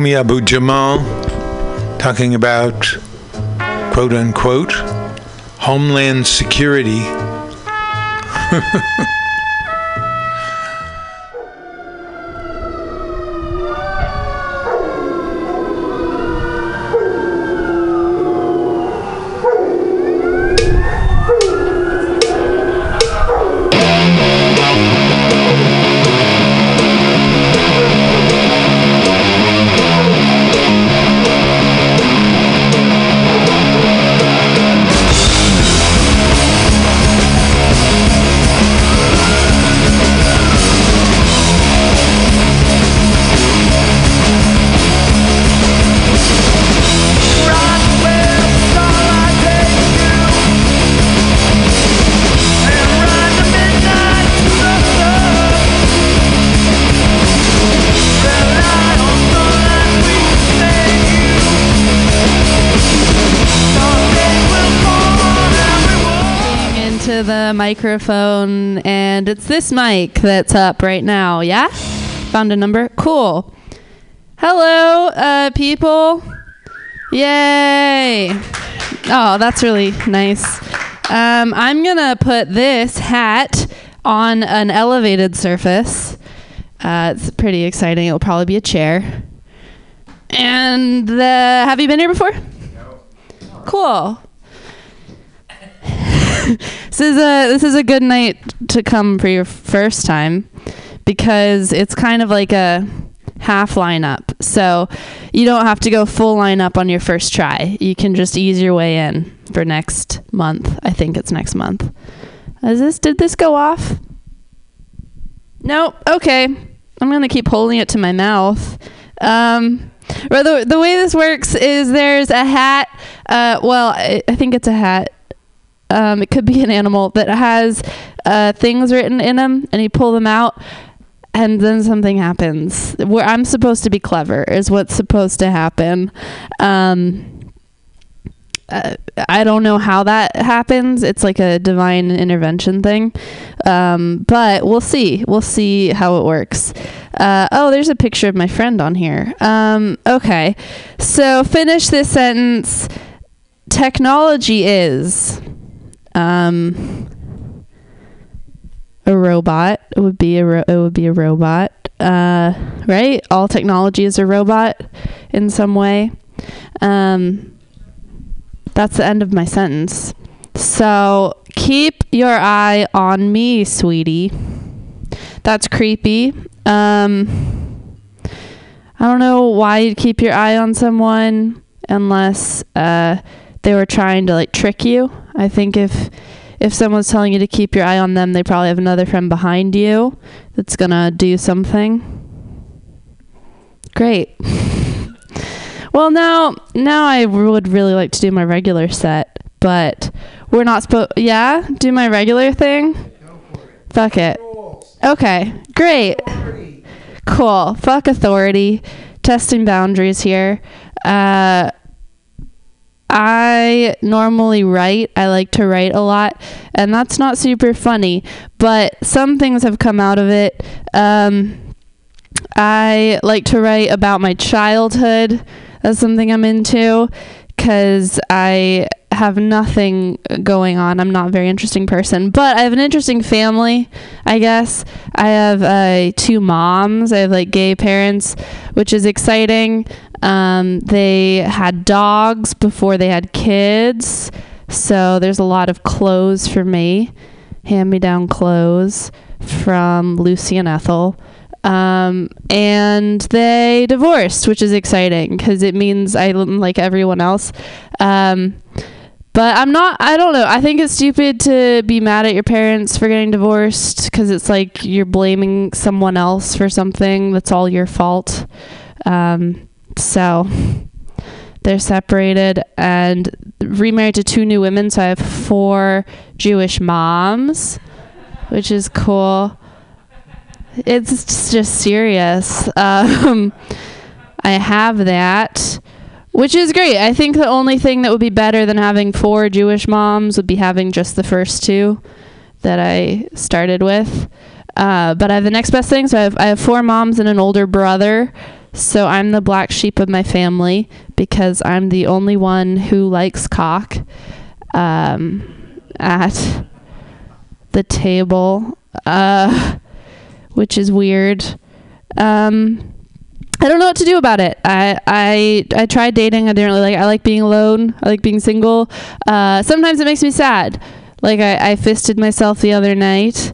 Mumia Abu Jamal talking about quote unquote homeland security. microphone, and it's this mic that's up right now. Yeah? Found a number? Cool. Hello, uh, people. Yay. Oh, that's really nice. Um, I'm going to put this hat on an elevated surface. Uh, it's pretty exciting. It'll probably be a chair. And the, have you been here before? No. Cool this is a this is a good night to come for your first time because it's kind of like a half lineup. So you don't have to go full lineup on your first try. You can just ease your way in for next month. I think it's next month. Is this did this go off? Nope. Okay. I'm gonna keep holding it to my mouth. Um, the, the way this works is there's a hat. Uh, well, I, I think it's a hat um, it could be an animal that has uh, things written in them, and you pull them out, and then something happens. Where I'm supposed to be clever is what's supposed to happen. Um, uh, I don't know how that happens. It's like a divine intervention thing. Um, but we'll see. We'll see how it works. Uh, oh, there's a picture of my friend on here. Um, okay. So finish this sentence. Technology is um, a robot it would be a ro- it would be a robot. Uh, right? All technology is a robot in some way. Um, that's the end of my sentence. So keep your eye on me sweetie. That's creepy. Um, i don't know why you'd keep your eye on someone unless uh, they were trying to like trick you I think if if someone's telling you to keep your eye on them, they probably have another friend behind you that's gonna do something. Great. well, now now I would really like to do my regular set, but we're not supposed. Yeah, do my regular thing. Fuck it. Okay, great. Cool. Fuck authority. Testing boundaries here. Uh, I normally write. I like to write a lot, and that's not super funny, but some things have come out of it. Um, I like to write about my childhood. That's something I'm into because I have nothing going on. I'm not a very interesting person, but I have an interesting family, I guess. I have uh, two moms. I have like gay parents, which is exciting. Um, they had dogs before they had kids. So there's a lot of clothes for me, hand me down clothes from Lucy and Ethel. Um, and they divorced, which is exciting because it means I, like everyone else, um, but I'm not. I don't know. I think it's stupid to be mad at your parents for getting divorced because it's like you're blaming someone else for something that's all your fault. Um, so they're separated and remarried to two new women. So I have four Jewish moms, which is cool. It's just serious. Um, I have that which is great. I think the only thing that would be better than having four Jewish moms would be having just the first two that I started with. Uh, but I have the next best thing. So I have, I have four moms and an older brother. So I'm the black sheep of my family because I'm the only one who likes cock um, at the table, uh, which is weird. Um, I don't know what to do about it. I I I tried dating. I didn't really like. I like being alone. I like being single. Uh, sometimes it makes me sad. Like I, I fisted myself the other night,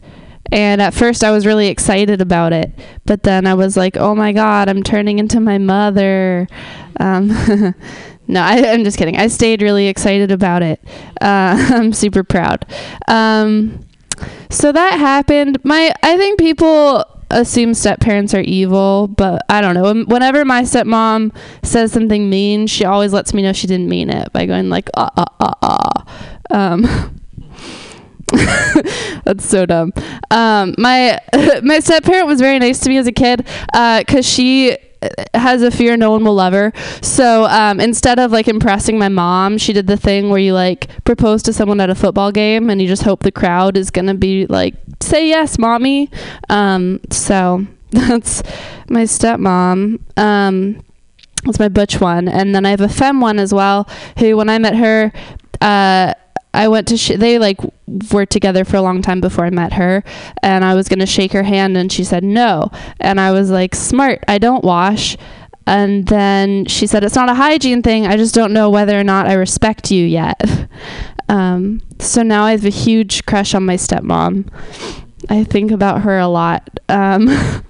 and at first I was really excited about it, but then I was like, oh my god, I'm turning into my mother. Um, no, I, am just kidding. I stayed really excited about it. Uh, I'm super proud. Um, so that happened. My I think people assume step parents are evil, but I don't know. Whenever my stepmom says something mean, she always lets me know she didn't mean it by going like ah ah ah ah. Um, that's so dumb. Um, my my step parent was very nice to me as a kid because she has a fear no one will love her. So um, instead of like impressing my mom, she did the thing where you like propose to someone at a football game and you just hope the crowd is gonna be like, say yes, mommy. Um, so that's my stepmom. Um, that's my butch one, and then I have a femme one as well. Who, when I met her, uh, I went to sh- they like were together for a long time before I met her and I was going to shake her hand and she said no. And I was like smart I don't wash. And then she said it's not a hygiene thing I just don't know whether or not I respect you yet. Um, so now I have a huge crush on my stepmom. I think about her a lot. Um,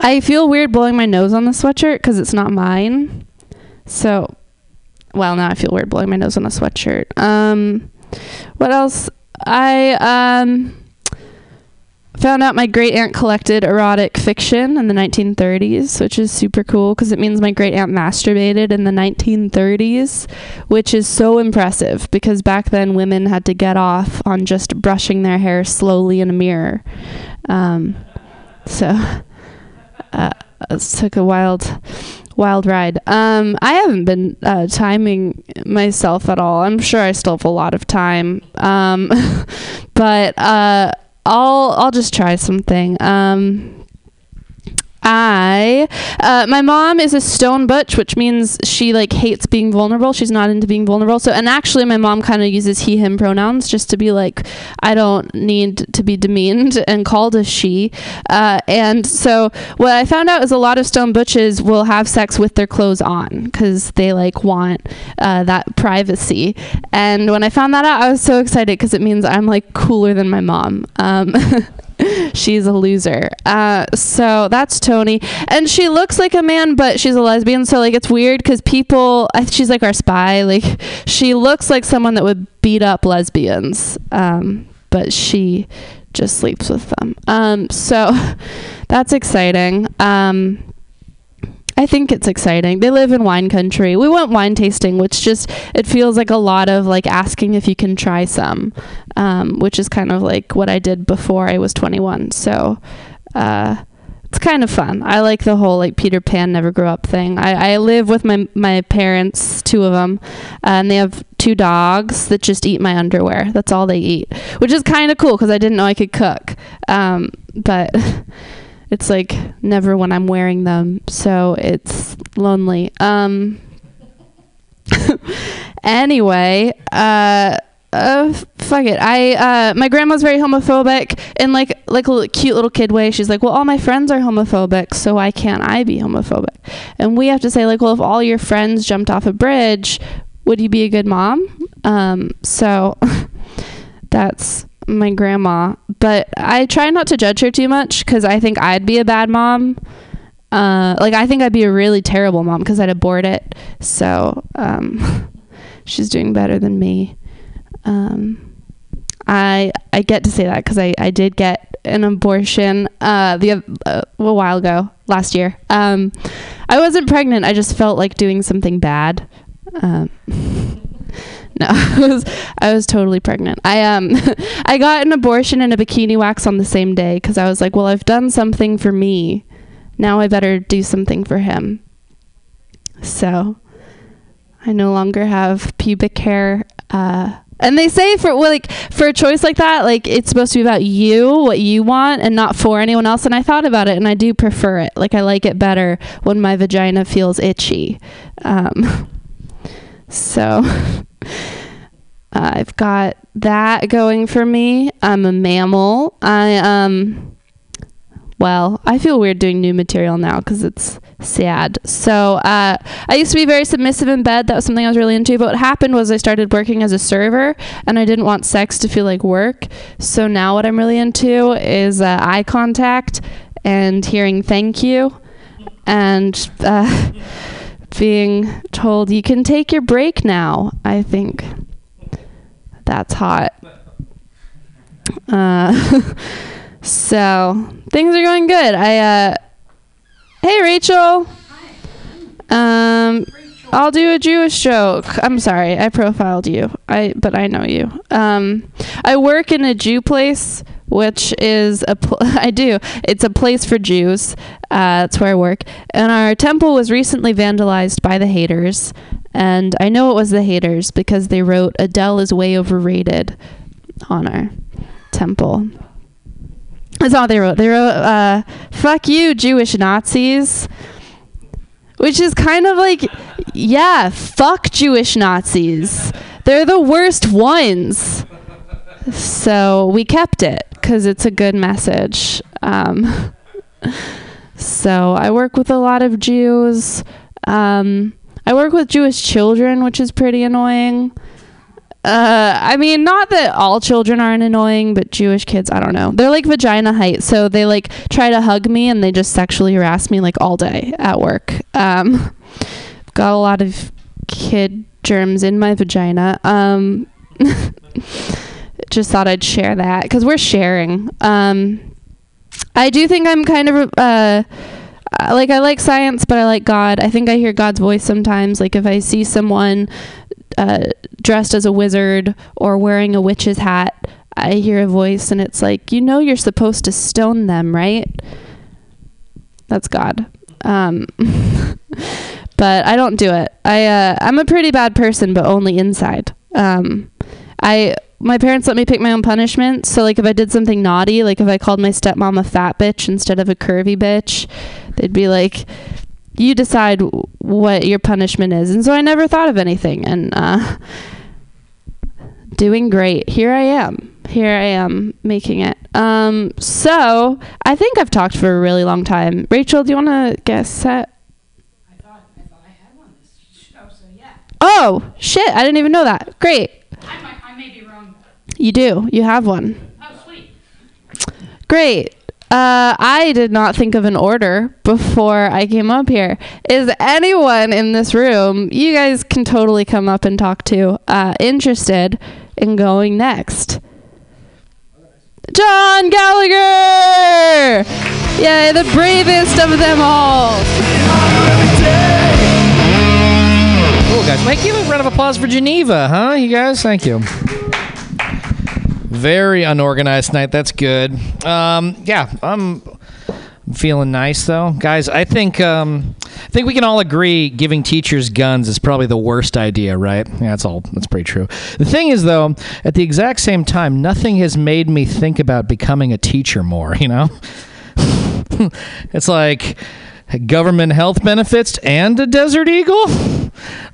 I feel weird blowing my nose on the sweatshirt because it's not mine. So well, now I feel weird blowing my nose on a sweatshirt. Um, what else? I um, found out my great aunt collected erotic fiction in the 1930s, which is super cool because it means my great aunt masturbated in the 1930s, which is so impressive because back then women had to get off on just brushing their hair slowly in a mirror. Um, so uh, it took a wild wild ride. Um, I haven't been uh, timing myself at all. I'm sure I still have a lot of time. Um, but uh, I'll I'll just try something. Um, I, uh, my mom is a stone butch, which means she like hates being vulnerable. She's not into being vulnerable. So, and actually, my mom kind of uses he, him pronouns just to be like, I don't need to be demeaned and called a she. Uh, and so, what I found out is a lot of stone butches will have sex with their clothes on because they like want uh, that privacy. And when I found that out, I was so excited because it means I'm like cooler than my mom. Um, she's a loser. Uh, so that's Tony, and she looks like a man, but she's a lesbian. So like it's weird because people, she's like our spy. Like she looks like someone that would beat up lesbians, um, but she just sleeps with them. Um, so that's exciting. Um, I think it's exciting. They live in wine country. We went wine tasting, which just it feels like a lot of like asking if you can try some, um, which is kind of like what I did before I was 21. So uh, it's kind of fun. I like the whole like Peter Pan never grew up thing. I, I live with my my parents, two of them, and they have two dogs that just eat my underwear. That's all they eat, which is kind of cool because I didn't know I could cook. Um, but it's like never when I'm wearing them, so it's lonely. Um anyway, uh uh, fuck it. I uh, my grandma's very homophobic in like like a cute little kid way. She's like, well, all my friends are homophobic, so why can't I be homophobic? And we have to say like, well, if all your friends jumped off a bridge, would you be a good mom? Um, so that's my grandma, but I try not to judge her too much because I think I'd be a bad mom. Uh, like I think I'd be a really terrible mom because I'd abort it. So um, she's doing better than me. Um, I I get to say that because I, I did get an abortion uh, the uh, a while ago last year. Um, I wasn't pregnant. I just felt like doing something bad. No, I was I was totally pregnant. I um I got an abortion and a bikini wax on the same day because I was like, well, I've done something for me. Now I better do something for him. So I no longer have pubic hair. Uh, and they say for well, like for a choice like that, like it's supposed to be about you, what you want, and not for anyone else. And I thought about it, and I do prefer it. Like I like it better when my vagina feels itchy. Um, so I've got that going for me. I'm a mammal. I um well, I feel weird doing new material now because it's sad. So uh, I used to be very submissive in bed. That was something I was really into. But what happened was I started working as a server, and I didn't want sex to feel like work. So now what I'm really into is uh, eye contact and hearing thank you, and uh, being told you can take your break now. I think that's hot. Uh, so things are going good. I uh Hey Rachel. Hi. Um I'll do a Jewish joke. I'm sorry, I profiled you. I but I know you. Um I work in a Jew place which is a pl- I do. It's a place for Jews. Uh, that's where I work. And our temple was recently vandalized by the haters. And I know it was the haters because they wrote Adele is way overrated on our temple. That's all they wrote. They wrote, uh, fuck you, Jewish Nazis. Which is kind of like, yeah, fuck Jewish Nazis. They're the worst ones. So we kept it because it's a good message. Um, so I work with a lot of Jews. Um, I work with Jewish children, which is pretty annoying. Uh, I mean, not that all children aren't annoying, but Jewish kids, I don't know. They're like vagina height, so they like try to hug me and they just sexually harass me like all day at work. Um, got a lot of kid germs in my vagina. Um, just thought I'd share that because we're sharing. Um, I do think I'm kind of uh, like I like science, but I like God. I think I hear God's voice sometimes. Like if I see someone uh, dressed as a wizard or wearing a witch's hat, I hear a voice and it's like, you know, you're supposed to stone them, right? That's God. Um, but I don't do it. I uh, I'm a pretty bad person, but only inside. Um, I my parents let me pick my own punishment. So like if I did something naughty, like if I called my stepmom a fat bitch instead of a curvy bitch, they'd be like, "You decide what your punishment is." And so I never thought of anything, and uh, doing great. Here I am. Here I am making it. Um, so I think I've talked for a really long time. Rachel, do you want to get set? I thought, I thought I had one this show, so yeah. Oh shit! I didn't even know that. Great. I might, I may be wrong. You do. You have one. Oh, sweet. Great. Uh, I did not think of an order before I came up here. Is anyone in this room, you guys can totally come up and talk to, uh, interested in going next? John Gallagher! Yay, the bravest of them all. Oh, guys. Make give a round of applause for Geneva, huh? You guys, thank you. Very unorganized night. That's good. Um, yeah, I'm feeling nice though, guys. I think um, I think we can all agree giving teachers guns is probably the worst idea, right? Yeah, that's all. That's pretty true. The thing is, though, at the exact same time, nothing has made me think about becoming a teacher more. You know, it's like government health benefits and a desert eagle.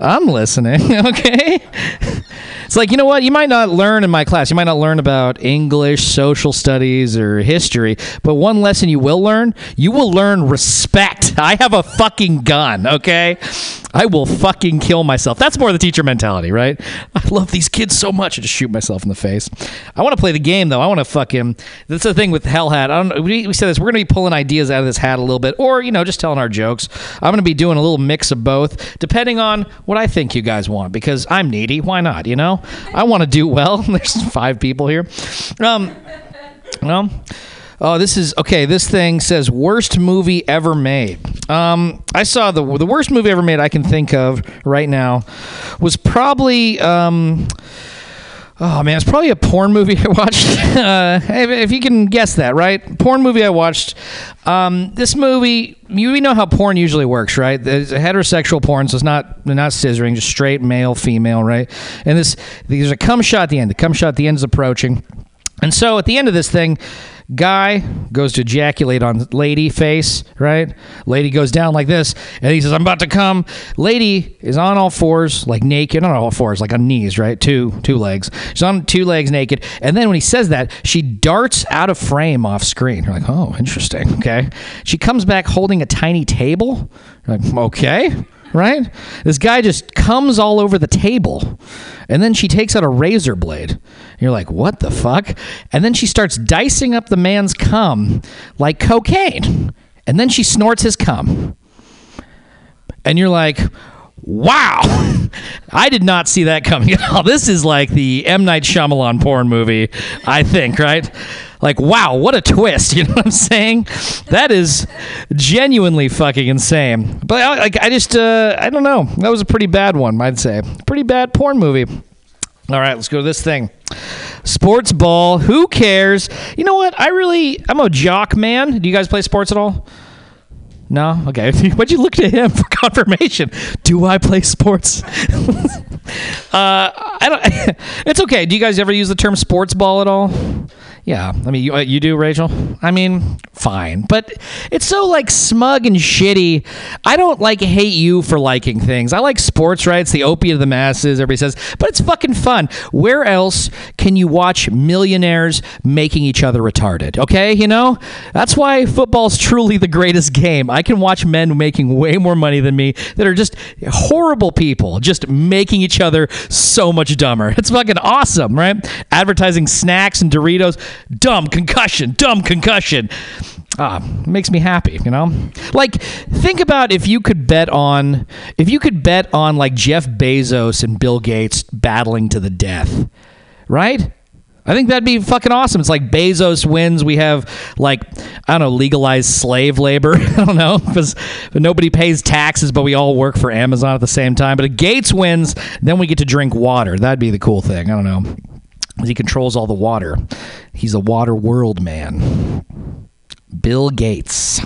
I'm listening. Okay. It's like, you know what? You might not learn in my class. You might not learn about English, social studies, or history, but one lesson you will learn, you will learn respect. I have a fucking gun, okay? I will fucking kill myself. That's more the teacher mentality, right? I love these kids so much. I just shoot myself in the face. I want to play the game though. I want to fucking. That's the thing with Hell Hat. I don't. We, we said this. We're gonna be pulling ideas out of this hat a little bit, or you know, just telling our jokes. I'm gonna be doing a little mix of both, depending on what I think you guys want. Because I'm needy. Why not? You know, I want to do well. There's five people here. Um. Well. Oh, this is okay. This thing says worst movie ever made. Um, I saw the the worst movie ever made I can think of right now was probably. Um, Oh man, it's probably a porn movie I watched. Uh, if, you can guess that, right? Porn movie I watched. Um, this movie, we know how porn usually works, right? A heterosexual porn, so it's not not scissoring, just straight male, female, right? And this there's a cum shot at the end. The cum shot at the end is approaching, and so at the end of this thing, guy goes to ejaculate on lady face, right? Lady goes down like this, and he says, "I'm about to come." Lady is on all fours, like naked, on all fours, like on knees, right? Two two legs. She's on two legs, naked, and then when he says that, she darts out of frame off screen. You're like, "Oh, interesting." Okay. She comes back holding a tiny table. You're like, okay right? This guy just comes all over the table. And then she takes out a razor blade. And you're like, what the fuck? And then she starts dicing up the man's cum like cocaine. And then she snorts his cum. And you're like, wow. I did not see that coming at all. This is like the M. Night Shyamalan porn movie, I think, right? Like, wow, what a twist. You know what I'm saying? That is genuinely fucking insane. But I, like, I just, uh, I don't know. That was a pretty bad one, I'd say. Pretty bad porn movie. All right, let's go to this thing. Sports ball. Who cares? You know what? I really, I'm a jock man. Do you guys play sports at all? No? Okay. Why'd you look to him for confirmation? Do I play sports? uh, I don't. It's okay. Do you guys ever use the term sports ball at all? Yeah, I mean, you, uh, you do, Rachel. I mean, fine, but it's so like smug and shitty. I don't like hate you for liking things. I like sports, right? It's the opiate of the masses. Everybody says, but it's fucking fun. Where else can you watch millionaires making each other retarded? Okay, you know that's why football's truly the greatest game. I can watch men making way more money than me that are just horrible people, just making each other so much dumber. It's fucking awesome, right? Advertising snacks and Doritos dumb concussion, dumb concussion. Ah, makes me happy, you know? Like, think about if you could bet on, if you could bet on like Jeff Bezos and Bill Gates battling to the death, right? I think that'd be fucking awesome. It's like Bezos wins. We have like I don't know legalized slave labor. I don't know because nobody pays taxes, but we all work for Amazon at the same time. But if Gates wins, then we get to drink water. That'd be the cool thing. I don't know. He controls all the water. He's a water world man. Bill Gates.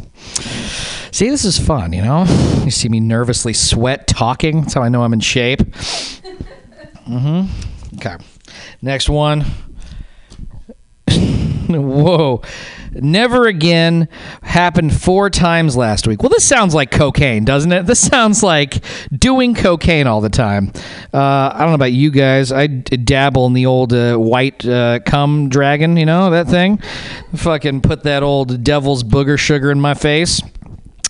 See, this is fun, you know? You see me nervously sweat talking. That's how I know I'm in shape. Mm-hmm. Okay. Next one. Whoa. Never again happened four times last week. Well, this sounds like cocaine, doesn't it? This sounds like doing cocaine all the time. Uh, I don't know about you guys. I dabble in the old uh, white uh, cum dragon, you know, that thing. Fucking put that old devil's booger sugar in my face.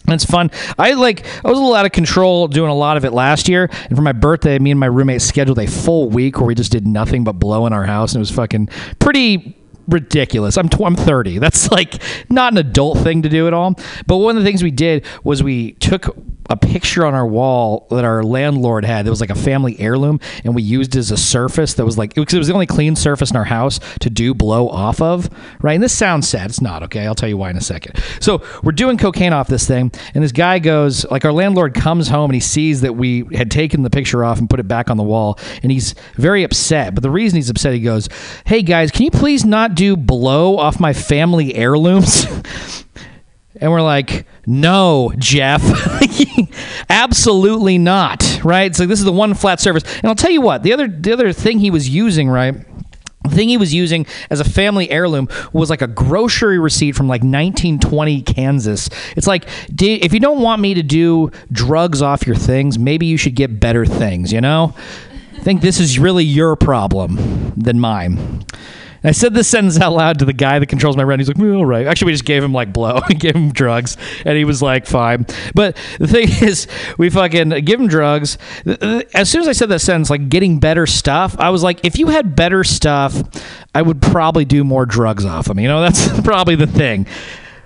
It's fun. I like. I was a little out of control doing a lot of it last year, and for my birthday, me and my roommate scheduled a full week where we just did nothing but blow in our house, and it was fucking pretty ridiculous. I'm tw- I'm 30. That's like not an adult thing to do at all. But one of the things we did was we took a picture on our wall that our landlord had. It was like a family heirloom, and we used as a surface that was like was, it was the only clean surface in our house to do blow off of. Right? And this sounds sad. It's not okay. I'll tell you why in a second. So we're doing cocaine off this thing, and this guy goes like our landlord comes home and he sees that we had taken the picture off and put it back on the wall, and he's very upset. But the reason he's upset, he goes, "Hey guys, can you please not do blow off my family heirlooms?" And we're like, no, Jeff, absolutely not. Right? So this is the one flat surface. And I'll tell you what, the other the other thing he was using, right? The thing he was using as a family heirloom was like a grocery receipt from like 1920 Kansas. It's like, if you don't want me to do drugs off your things, maybe you should get better things, you know? I think this is really your problem than mine. I said this sentence out loud to the guy that controls my rent. He's like, "Mm, all right. Actually, we just gave him like blow. we gave him drugs, and he was like, fine. But the thing is, we fucking give him drugs. As soon as I said that sentence, like getting better stuff, I was like, if you had better stuff, I would probably do more drugs off him. You know, that's probably the thing.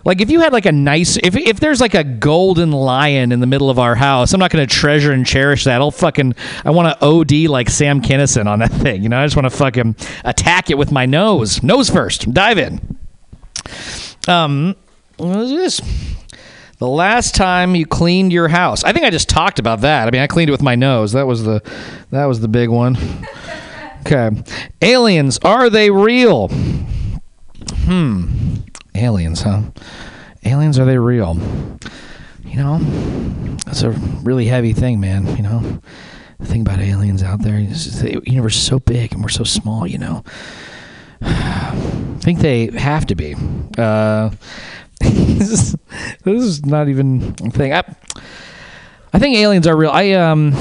Like if you had like a nice if if there's like a golden lion in the middle of our house, I'm not going to treasure and cherish that. I'll fucking I want to OD like Sam Kinison on that thing. You know, I just want to fucking attack it with my nose. Nose first. Dive in. Um what is this? The last time you cleaned your house. I think I just talked about that. I mean, I cleaned it with my nose. That was the that was the big one. Okay. Aliens, are they real? Hmm. Aliens, huh? Aliens, are they real? You know, that's a really heavy thing, man. You know, the thing about aliens out there is the universe is so big and we're so small, you know. I think they have to be. Uh, this, is, this is not even a thing. I, I think aliens are real. I um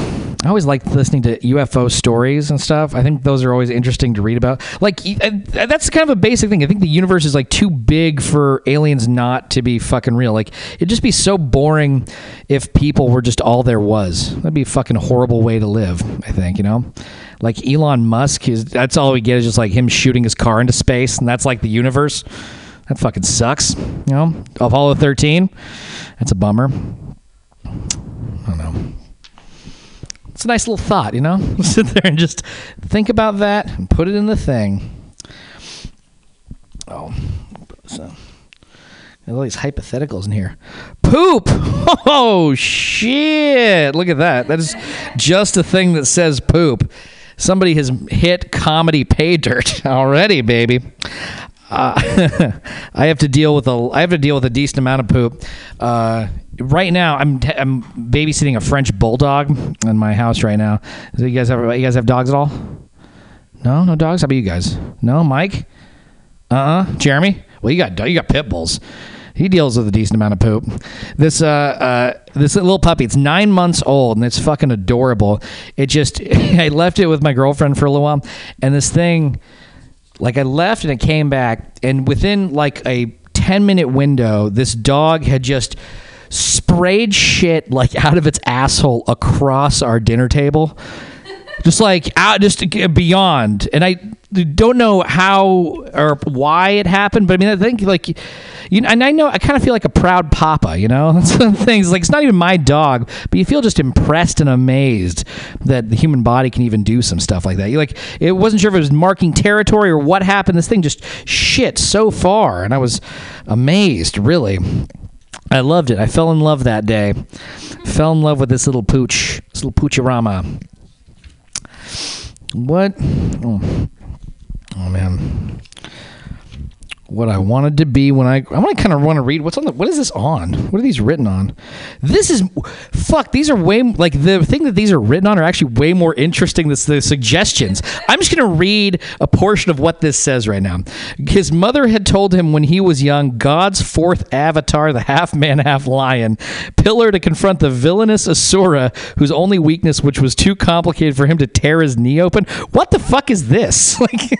I always like listening to UFO stories and stuff. I think those are always interesting to read about. Like that's kind of a basic thing. I think the universe is like too big for aliens not to be fucking real. Like it'd just be so boring if people were just all there was. That'd be a fucking horrible way to live. I think you know. Like Elon Musk is that's all we get is just like him shooting his car into space, and that's like the universe. That fucking sucks. You know, Apollo thirteen. That's a bummer. I don't know. It's a nice little thought, you know? Sit there and just think about that and put it in the thing. Oh, so all these hypotheticals in here. Poop! Oh, shit! Look at that. That is just a thing that says poop. Somebody has hit comedy pay dirt already, baby. Uh, I have to deal with a I have to deal with a decent amount of poop. Uh, right now, I'm I'm babysitting a French bulldog in my house right now. So you guys have you guys have dogs at all? No, no dogs. How about you guys? No, Mike. Uh uh Jeremy. Well, you got you got pit bulls. He deals with a decent amount of poop. This uh, uh this little puppy, it's nine months old and it's fucking adorable. It just I left it with my girlfriend for a little while, and this thing like I left and it came back, and within like a 10 minute window, this dog had just sprayed shit like out of its asshole across our dinner table. Just like out, just beyond, and I don't know how or why it happened, but I mean, I think like, you know, and I know I kind of feel like a proud papa, you know. The things. Like, it's not even my dog, but you feel just impressed and amazed that the human body can even do some stuff like that. You like, it wasn't sure if it was marking territory or what happened. This thing just shit so far, and I was amazed, really. I loved it. I fell in love that day. Fell in love with this little pooch, this little poochirama. What? Oh, oh man. What I wanted to be when I I want to kind of want to read what's on the what is this on? What are these written on? This is fuck. These are way like the thing that these are written on are actually way more interesting than the suggestions. I'm just gonna read a portion of what this says right now. His mother had told him when he was young, God's fourth avatar, the half man, half lion, pillar to confront the villainous Asura, whose only weakness, which was too complicated for him to tear his knee open. What the fuck is this? Like.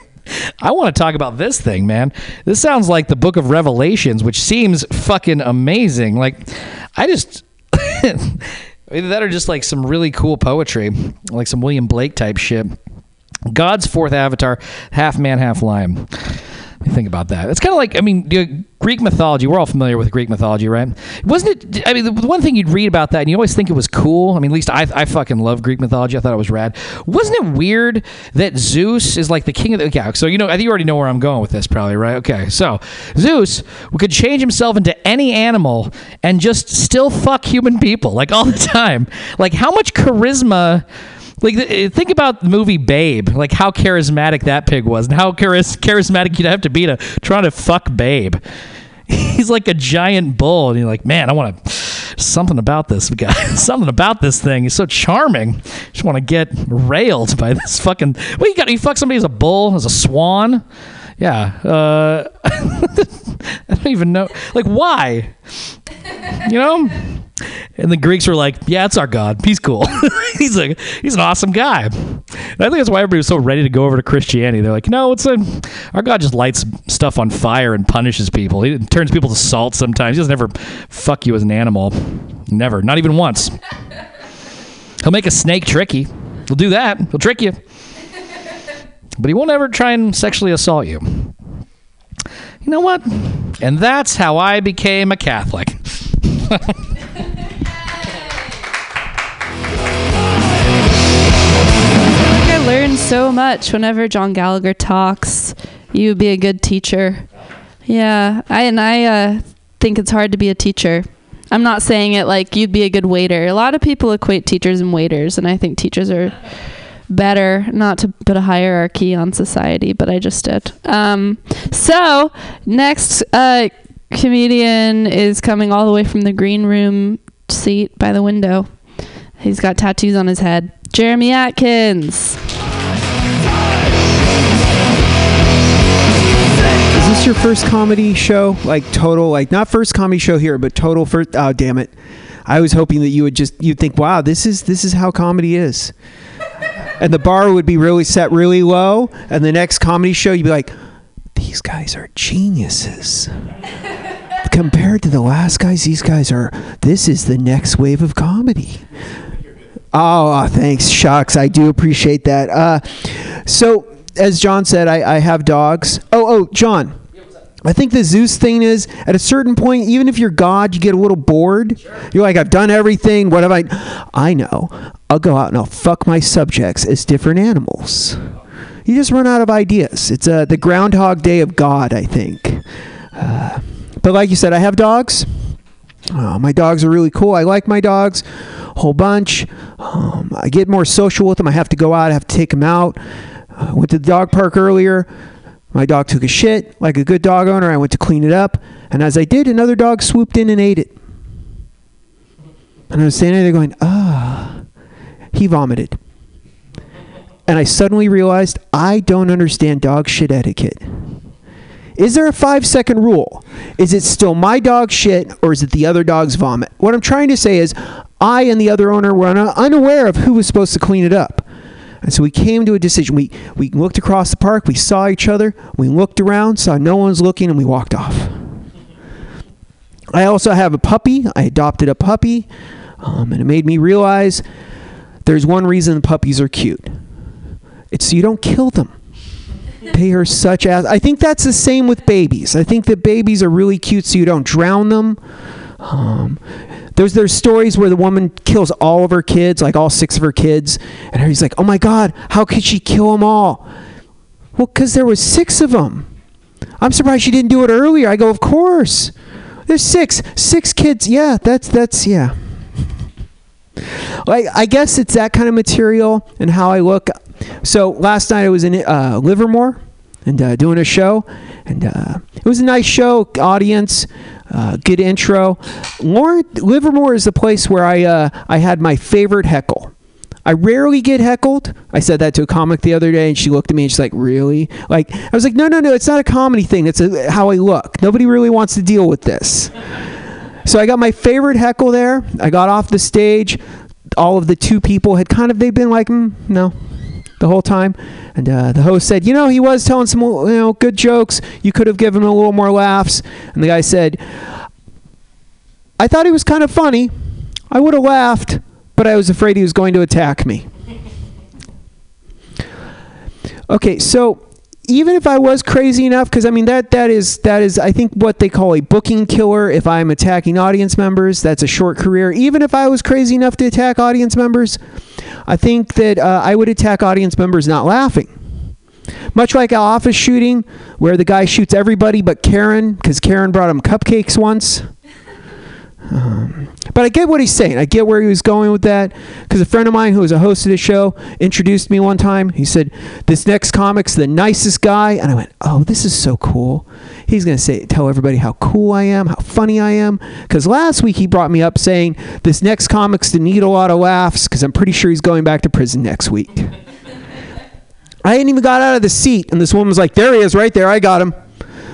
I want to talk about this thing, man. This sounds like the book of Revelations, which seems fucking amazing. Like, I just. Either that or just like some really cool poetry, like some William Blake type shit. God's fourth avatar, half man, half lion. Me think about that. It's kind of like, I mean, Greek mythology. We're all familiar with Greek mythology, right? Wasn't it? I mean, the one thing you'd read about that, and you always think it was cool. I mean, at least I, I fucking love Greek mythology. I thought it was rad. Wasn't it weird that Zeus is like the king of the? Yeah. So you know, I think you already know where I'm going with this, probably, right? Okay. So Zeus could change himself into any animal and just still fuck human people like all the time. Like how much charisma? Like think about the movie Babe, like how charismatic that pig was, and how charis- charismatic you'd have to be to try to fuck Babe. He's like a giant bull, and you're like, man, I want to something about this guy, something about this thing. He's so charming. Just want to get railed by this fucking. Well, you got you fuck somebody as a bull, as a swan. Yeah, uh, I don't even know. Like, why? You know? And the Greeks were like, "Yeah, it's our god. He's cool. he's like, he's an awesome guy." And I think that's why everybody was so ready to go over to Christianity. They're like, "No, it's a our god just lights stuff on fire and punishes people. He turns people to salt sometimes. He doesn't ever fuck you as an animal. Never, not even once. He'll make a snake tricky. He'll do that. He'll trick you, but he won't ever try and sexually assault you." You know what? And that's how I became a Catholic. I learn so much whenever John Gallagher talks. You would be a good teacher. Yeah, I and I uh, think it's hard to be a teacher. I'm not saying it like you'd be a good waiter. A lot of people equate teachers and waiters, and I think teachers are better. Not to put a hierarchy on society, but I just did. Um, so next uh, comedian is coming all the way from the green room seat by the window. He's got tattoos on his head. Jeremy Atkins. Is this your first comedy show? Like total, like not first comedy show here, but total first. Oh, damn it! I was hoping that you would just you would think, wow, this is this is how comedy is, and the bar would be really set really low, and the next comedy show you'd be like, these guys are geniuses. Compared to the last guys, these guys are. This is the next wave of comedy. Oh, thanks, shucks. I do appreciate that. Uh, so, as John said, I, I have dogs. Oh, oh, John. I think the Zeus thing is at a certain point, even if you're God, you get a little bored. You're like, I've done everything. What have I? I know. I'll go out and I'll fuck my subjects as different animals. You just run out of ideas. It's uh, the Groundhog Day of God, I think. Uh, but like you said, I have dogs. Uh, my dogs are really cool. I like my dogs a whole bunch. Um, I get more social with them. I have to go out. I have to take them out. I went to the dog park earlier. My dog took a shit. Like a good dog owner, I went to clean it up. And as I did, another dog swooped in and ate it. And I was standing there going, ah. He vomited. And I suddenly realized I don't understand dog shit etiquette. Is there a five second rule? Is it still my dog shit or is it the other dog's vomit? What I'm trying to say is, I and the other owner were unaware of who was supposed to clean it up. And so we came to a decision. We, we looked across the park, we saw each other, we looked around, saw no one was looking, and we walked off. I also have a puppy. I adopted a puppy, um, and it made me realize there's one reason puppies are cute it's so you don't kill them they are such as I think that's the same with babies. I think that babies are really cute, so you don't drown them. Um, there's there's stories where the woman kills all of her kids, like all six of her kids, and he's like, "Oh my God, how could she kill them all?" Well, because there was six of them. I'm surprised she didn't do it earlier. I go, "Of course, there's six, six kids. Yeah, that's that's yeah." Like I guess it's that kind of material and how I look. So last night I was in uh, Livermore and uh, doing a show, and uh, it was a nice show. Audience, uh, good intro. Lauren Livermore is the place where I uh, I had my favorite heckle. I rarely get heckled. I said that to a comic the other day, and she looked at me and she's like, "Really?" Like I was like, "No, no, no. It's not a comedy thing. It's a, how I look. Nobody really wants to deal with this." So I got my favorite heckle there. I got off the stage. All of the two people had kind of they've been like, mm, no, the whole time. And uh, the host said, you know, he was telling some you know good jokes. You could have given him a little more laughs. And the guy said, I thought he was kind of funny. I would have laughed, but I was afraid he was going to attack me. Okay, so even if I was crazy enough, because I mean that that is that is I think what they call a booking killer. If I'm attacking audience members, that's a short career. Even if I was crazy enough to attack audience members, I think that uh, I would attack audience members not laughing. Much like an office shooting, where the guy shoots everybody but Karen, because Karen brought him cupcakes once. Um, but I get what he's saying. I get where he was going with that. Because a friend of mine who was a host of the show introduced me one time. He said, This next comic's the nicest guy. And I went, Oh, this is so cool. He's going to say, tell everybody how cool I am, how funny I am. Because last week he brought me up saying, This next comic's to need a lot of laughs. Because I'm pretty sure he's going back to prison next week. I hadn't even got out of the seat. And this woman was like, There he is, right there. I got him.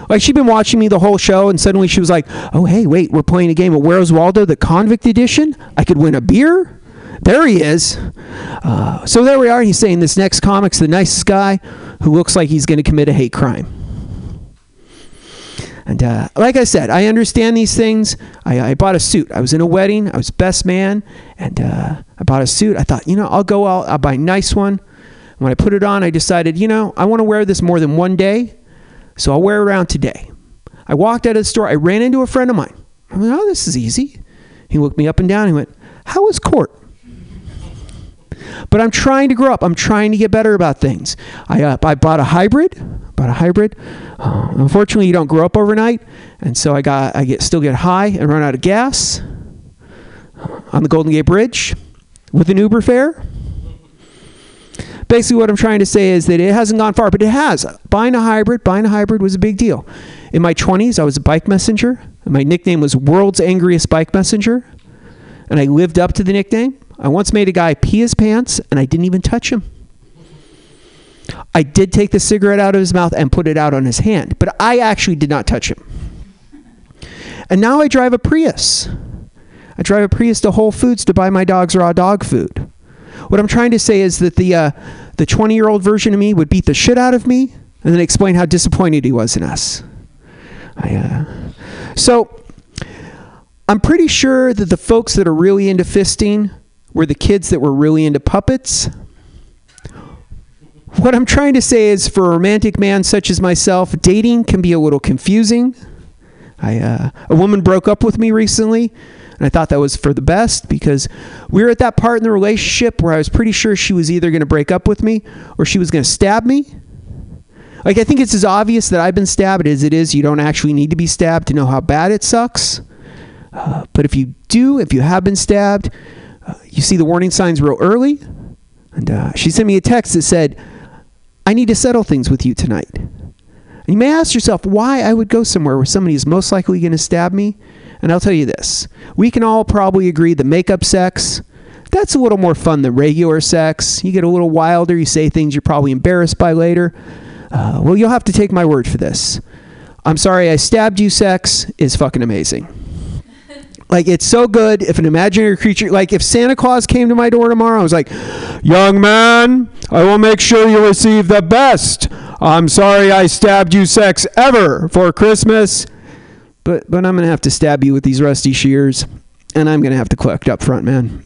Like she'd been watching me the whole show, and suddenly she was like, "Oh, hey, wait, we're playing a game of Where's Waldo, the Convict Edition. I could win a beer." There he is. Uh, so there we are. He's saying this next comic's the nicest guy who looks like he's going to commit a hate crime. And uh, like I said, I understand these things. I, I bought a suit. I was in a wedding. I was best man, and uh, I bought a suit. I thought, you know, I'll go out. I'll buy a nice one. When I put it on, I decided, you know, I want to wear this more than one day, so I'll wear it around today. I walked out of the store. I ran into a friend of mine. I went, oh, this is easy. He looked me up and down. He went, how was court? But I'm trying to grow up. I'm trying to get better about things. I uh, I bought a hybrid. Bought a hybrid. Uh, unfortunately, you don't grow up overnight, and so I got I get still get high and run out of gas on the Golden Gate Bridge with an Uber fare. Basically, what I'm trying to say is that it hasn't gone far, but it has. Buying a hybrid, buying a hybrid was a big deal. In my 20s, I was a bike messenger. My nickname was World's Angriest Bike Messenger, and I lived up to the nickname. I once made a guy pee his pants, and I didn't even touch him. I did take the cigarette out of his mouth and put it out on his hand, but I actually did not touch him. And now I drive a Prius. I drive a Prius to Whole Foods to buy my dog's raw dog food. What I'm trying to say is that the uh, the 20 year old version of me would beat the shit out of me and then explain how disappointed he was in us. I, uh, so I'm pretty sure that the folks that are really into fisting were the kids that were really into puppets. What I'm trying to say is, for a romantic man such as myself, dating can be a little confusing. I, uh, a woman broke up with me recently, and I thought that was for the best because we were at that part in the relationship where I was pretty sure she was either going to break up with me or she was going to stab me. Like, I think it's as obvious that I've been stabbed as it is you don't actually need to be stabbed to know how bad it sucks. Uh, but if you do, if you have been stabbed, uh, you see the warning signs real early. And uh, she sent me a text that said, I need to settle things with you tonight. You may ask yourself why I would go somewhere where somebody is most likely going to stab me. And I'll tell you this we can all probably agree that makeup sex, that's a little more fun than regular sex. You get a little wilder, you say things you're probably embarrassed by later. Uh, well, you'll have to take my word for this. I'm sorry I stabbed you sex is fucking amazing. Like it's so good if an imaginary creature, like if Santa Claus came to my door tomorrow, I was like, "Young man, I will make sure you receive the best. I'm sorry I stabbed you sex ever for Christmas, but but I'm gonna have to stab you with these rusty shears, and I'm gonna have to collect up front, man."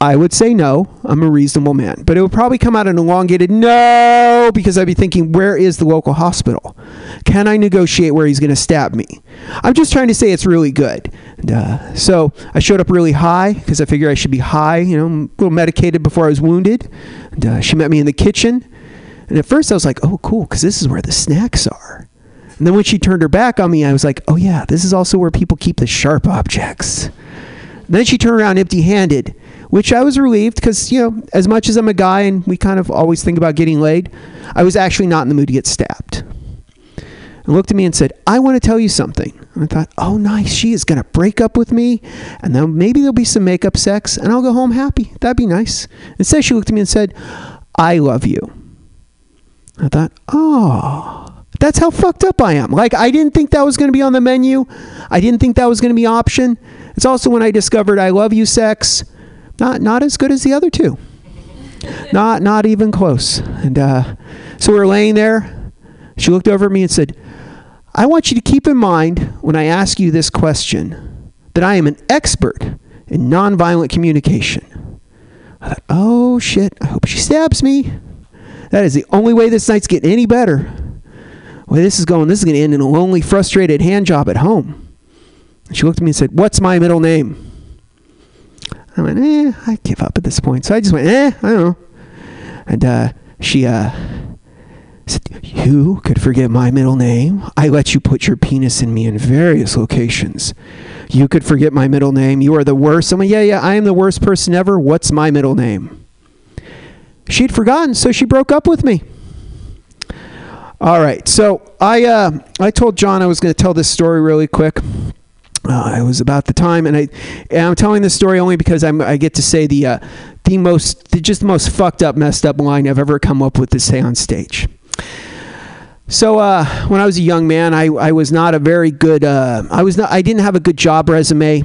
I would say no. I'm a reasonable man. But it would probably come out an elongated no because I'd be thinking, where is the local hospital? Can I negotiate where he's going to stab me? I'm just trying to say it's really good. So I showed up really high because I figured I should be high, you know, a little medicated before I was wounded. She met me in the kitchen. And at first I was like, oh, cool, because this is where the snacks are. And then when she turned her back on me, I was like, oh, yeah, this is also where people keep the sharp objects. And then she turned around empty handed which I was relieved because, you know, as much as I'm a guy and we kind of always think about getting laid, I was actually not in the mood to get stabbed. And looked at me and said, I want to tell you something. And I thought, oh, nice. She is going to break up with me. And then maybe there'll be some makeup sex and I'll go home happy. That'd be nice. Instead, she looked at me and said, I love you. I thought, oh, that's how fucked up I am. Like, I didn't think that was going to be on the menu. I didn't think that was going to be option. It's also when I discovered I love you sex not not as good as the other two. not not even close. And uh, so we're laying there. She looked over at me and said, "I want you to keep in mind when I ask you this question that I am an expert in nonviolent communication." I thought, "Oh shit! I hope she stabs me." That is the only way this night's getting any better. Way this is going, this is going to end in a lonely, frustrated hand job at home. She looked at me and said, "What's my middle name?" I went, eh, I give up at this point. So I just went, eh, I don't know. And uh, she uh, said, You could forget my middle name. I let you put your penis in me in various locations. You could forget my middle name. You are the worst. I'm like, Yeah, yeah, I am the worst person ever. What's my middle name? She'd forgotten, so she broke up with me. All right, so I uh, I told John I was going to tell this story really quick. Uh, it was about the time, and I, and I'm telling this story only because I'm, I get to say the, uh, the most, the, just the most fucked up, messed up line I've ever come up with to say on stage. So uh, when I was a young man, I, I was not a very good. Uh, I was not. I didn't have a good job resume,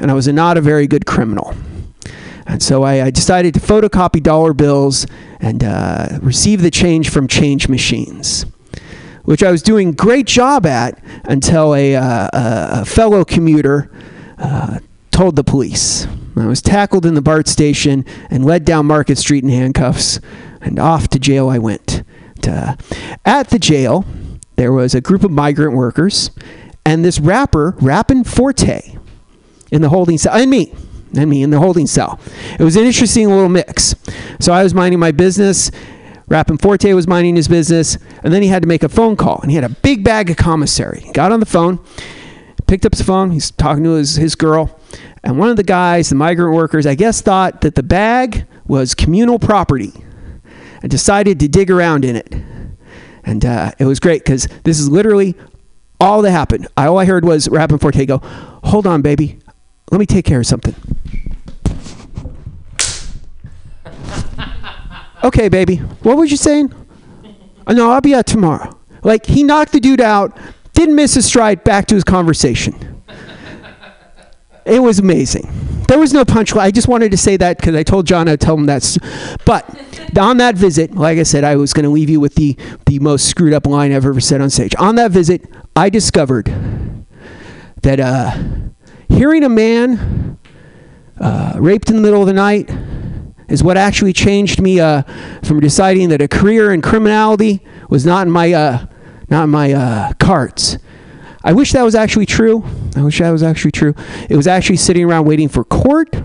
and I was not a very good criminal. And so I, I decided to photocopy dollar bills and uh, receive the change from change machines, which I was doing great job at until a, uh, a, fellow commuter uh, told the police. I was tackled in the BART station and led down Market Street in handcuffs, and off to jail I went. Uh, at the jail, there was a group of migrant workers and this rapper, Rappin' 4-Tay, in the holding cell, and me, and me in the holding cell. It was an interesting little mix. So I was minding my business. Rappin' 4-Tay was minding his business, and then he had to make a phone call, and he had a big bag of commissary. He got on the phone, picked up his phone, he's talking to his, his girl, and one of the guys, the migrant workers, I guess thought that the bag was communal property and decided to dig around in it. And uh, it was great because this is literally all that happened. I, all I heard was Rappin' 4-Tay go, Hold on, baby. Let me take care of something. Okay, baby. What was you saying? "Uh, no, I'll be out tomorrow. Like, he knocked the dude out, didn't miss a stride, back to his conversation. It was amazing. There was no punchline. I just wanted to say that because I told John I'd tell him that. But on that visit, like I said, I was going to leave you with the, the most screwed up line I've ever said on stage. On that visit, I discovered that uh, hearing a man uh, raped in the middle of the night is what actually changed me uh, from deciding that a career in criminality was not in my, uh, not in my uh, cards. I wish that was actually true. I wish that was actually true. It was actually sitting around waiting for court.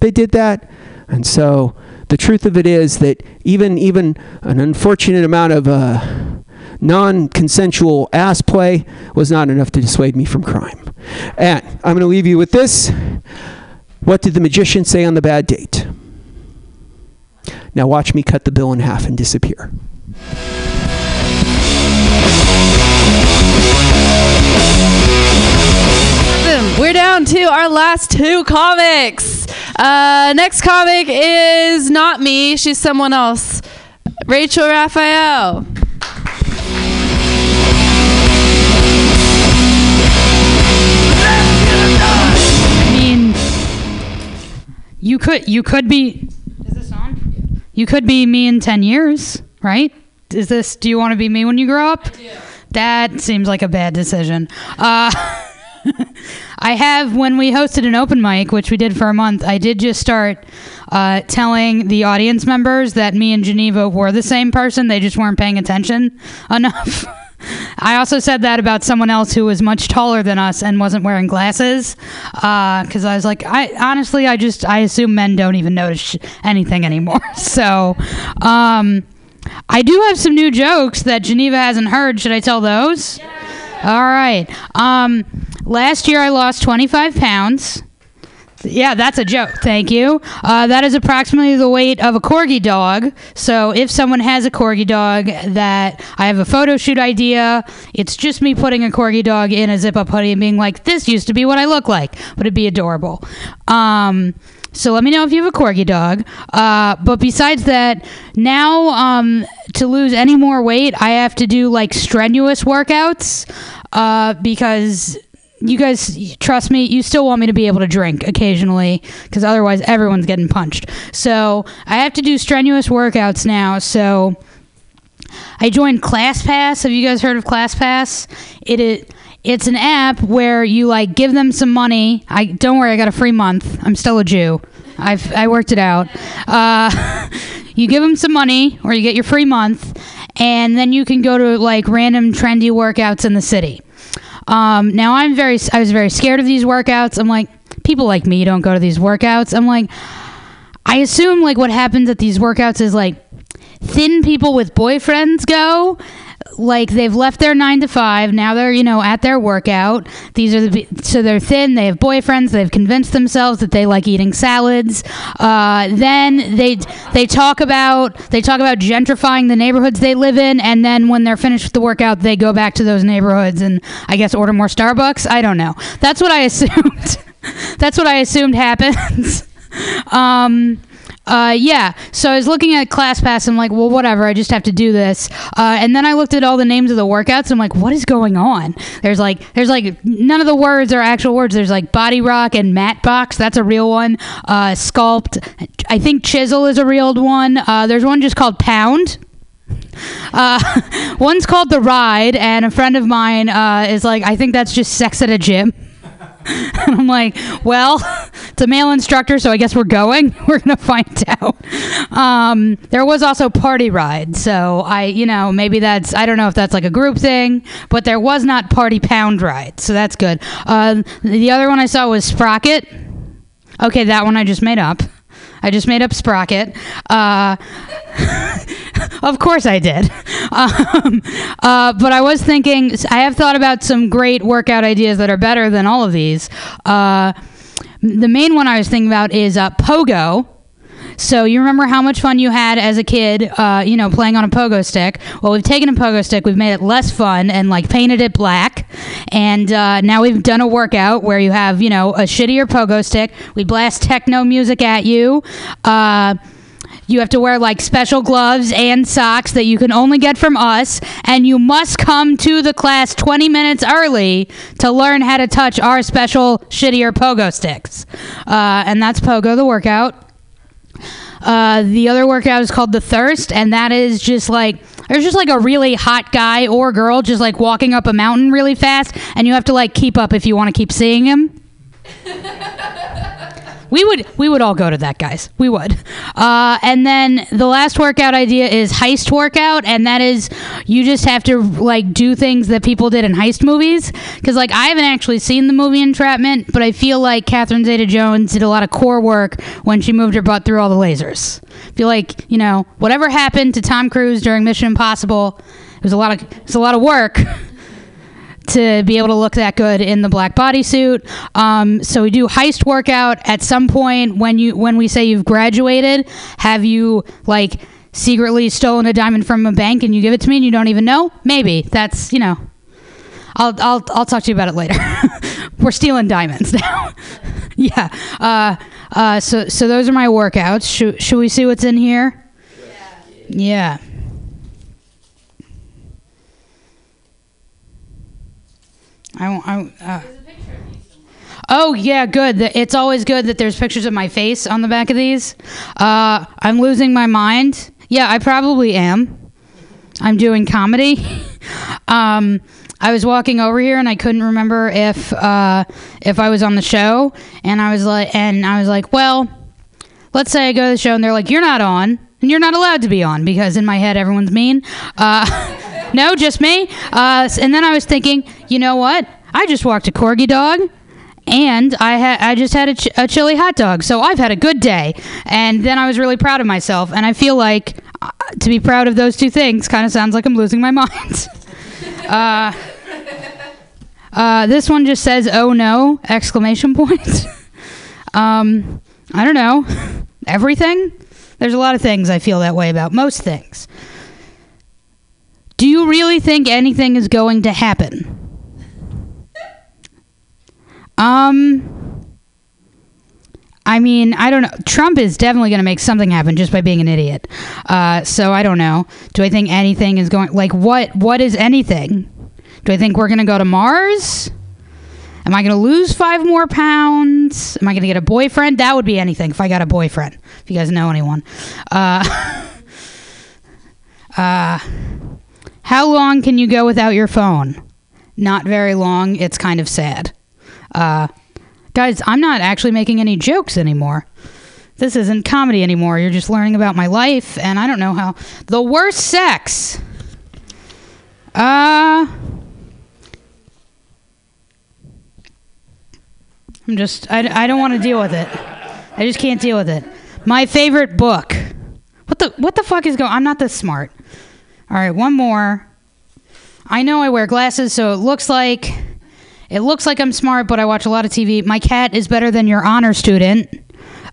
They did that. And so the truth of it is that even even an unfortunate amount of uh, non-consensual ass play was not enough to dissuade me from crime. And I'm going to leave you with this. What did the magician say on the bad date? Now watch me cut the bill in half and disappear. Boom. We're down to our last two comics. Uh, next comic is not me. She's someone else. Rachel Raphael. You could you could be. Is this on? You could be me in ten years, right? Is this? Do you want to be me when you grow up? That seems like a bad decision. Uh, I have when we hosted an open mic, which we did for a month. I did just start uh, telling the audience members that me and Geneva were the same person. They just weren't paying attention enough. I also said that about someone else who was much taller than us and wasn't wearing glasses, because I was like, I honestly, I just I assume men don't even notice sh- anything anymore. So, um, I do have some new jokes that Geneva hasn't heard. Should I tell those? All right. Um, last year I lost 25 pounds. Yeah, that's a joke. Thank you. Uh, that is approximately the weight of a corgi dog. So if someone has a corgi dog that I have a photo shoot idea, it's just me putting a corgi dog in a zip up hoodie and being like, this used to be what I look like, but it'd be adorable. Um, so let me know if you have a corgi dog. Uh, but besides that, now um, to lose any more weight, I have to do like strenuous workouts uh, because you guys trust me you still want me to be able to drink occasionally because otherwise everyone's getting punched. So i have to do strenuous workouts now so i joined classpass. Have you guys heard of classpass? It is it's an app where you like give them some money. I don't worry i got a free month. I'm still a jew. I've i worked it out. Uh, you give them some money or you get your free month and then you can go to like random trendy workouts in the city um, now I'm very, I was very scared of these workouts. I'm like, people like me don't go to these workouts. I'm like, I assume like what happens at these workouts is like thin people with boyfriends go. Like they've left their nine to five. Now they're you know at their workout. These are the so they're thin. They have boyfriends. They've convinced themselves that they like eating salads. Uh, then they they talk about they talk about gentrifying the neighborhoods they live in. And then when they're finished with the workout, they go back to those neighborhoods and I guess order more Starbucks. I don't know. That's what I assumed. That's what I assumed happens. um, Uh, yeah. So I was looking at ClassPass. I'm like, well, whatever. I just have to do this. Uh, and then I looked at all the names of the workouts. I'm like, what is going on? There's like, there's like none of the words are actual words. There's like body rock and mat box. That's a real one. Uh, sculpt. I think chisel is a real one. Uh, there's one just called pound. Uh, one's called the ride, and a friend of mine uh, is like, I think that's just sex at a gym. and I'm like, well, it's a male instructor, so I guess we're going. We're gonna find out. Um, there was also party ride, so I, you know, maybe that's I don't know if that's like a group thing, but there was not party pound ride, so that's good. Uh, the other one I saw was Sprocket. Okay, that one I just made up. I just made up Sprocket. Uh, of course I did. Um, uh, but I was thinking, I have thought about some great workout ideas that are better than all of these. Uh, the main one I was thinking about is uh, Pogo. So you remember how much fun you had as a kid, uh, you know, playing on a pogo stick. Well, we've taken a pogo stick, we've made it less fun, and like painted it black. And uh, now we've done a workout where you have, you know, a shittier pogo stick. We blast techno music at you. Uh, you have to wear like special gloves and socks that you can only get from us, and you must come to the class 20 minutes early to learn how to touch our special shittier pogo sticks. Uh, and that's Pogo, the workout. Uh, the other workout is called the thirst, and that is just like there's just like a really hot guy or girl just like walking up a mountain really fast, and you have to like keep up if you want to keep seeing him. we would we would all go to that, guys. We would. Uh, and then the last workout idea is heist workout, and that is you just have to like do things that people did in heist movies. Because like I haven't actually seen the movie Entrapment, but I feel like Catherine Zeta-Jones did a lot of core work when she moved her butt through all the lasers. I feel like you know whatever happened to Tom Cruise during Mission Impossible, it was a lot of it was a lot of work. to be able to look that good in the black bodysuit. Um, so we do heist workout at some point when you when we say you've graduated. Have you like secretly stolen a diamond from a bank and you give it to me and you don't even know? Maybe that's you know. I'll I'll I'll talk to you about it later. We're stealing diamonds now. yeah. Uh, uh, so so those are my workouts. Should should we see what's in here? Yeah. I won't. I, won't- uh. Oh yeah, good. It's always good that there's pictures of my face on the back of these. Uh, I'm losing my mind. Yeah, I probably am. I'm doing comedy. um, I was walking over here and I couldn't remember if uh, if I was on the show, and I was like, and I was like, well, let's say I go to the show and they're like, you're not on. And you're not allowed to be on because in my head everyone's mean. Uh, no, just me. Uh, and then I was thinking, you know what? I just walked a corgi dog, and I had I just had a, ch- a chili hot dog, so I've had a good day. And then I was really proud of myself, and I feel like uh, to be proud of those two things kind of sounds like I'm losing my mind. uh, uh, this one just says "Oh no!" exclamation point. um, I don't know. Everything. There's a lot of things I feel that way about. Most things. Do you really think anything is going to happen? Um, I mean, I don't know. Trump is definitely going to make something happen just by being an idiot. Uh, so I don't know. Do I think anything is going? Like, what? What is anything? Do I think we're going to go to Mars? Am I going to lose five more pounds? Am I going to get a boyfriend? That would be anything if I got a boyfriend. If you guys know anyone. Uh, uh, how long can you go without your phone? Not very long. It's kind of sad. Uh, guys, I'm not actually making any jokes anymore. This isn't comedy anymore. You're just learning about my life, and I don't know how. The worst sex. Uh. I'm just, I, I don't want to deal with it. I just can't deal with it. My favorite book. What the, what the fuck is going I'm not this smart. All right, one more. I know I wear glasses, so it looks like it looks like I'm smart, but I watch a lot of TV. My cat is better than your honor student.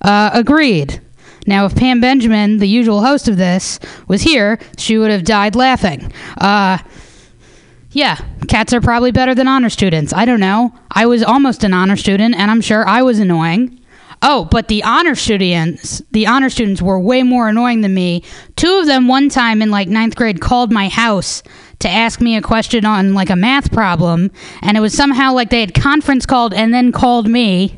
Uh, agreed. Now, if Pam Benjamin, the usual host of this, was here, she would have died laughing. Uh, yeah, cats are probably better than honor students. I don't know. I was almost an honor student, and I'm sure I was annoying. Oh, but the honor students, the honor students were way more annoying than me. Two of them, one time in like ninth grade, called my house to ask me a question on like a math problem, and it was somehow like they had conference called and then called me.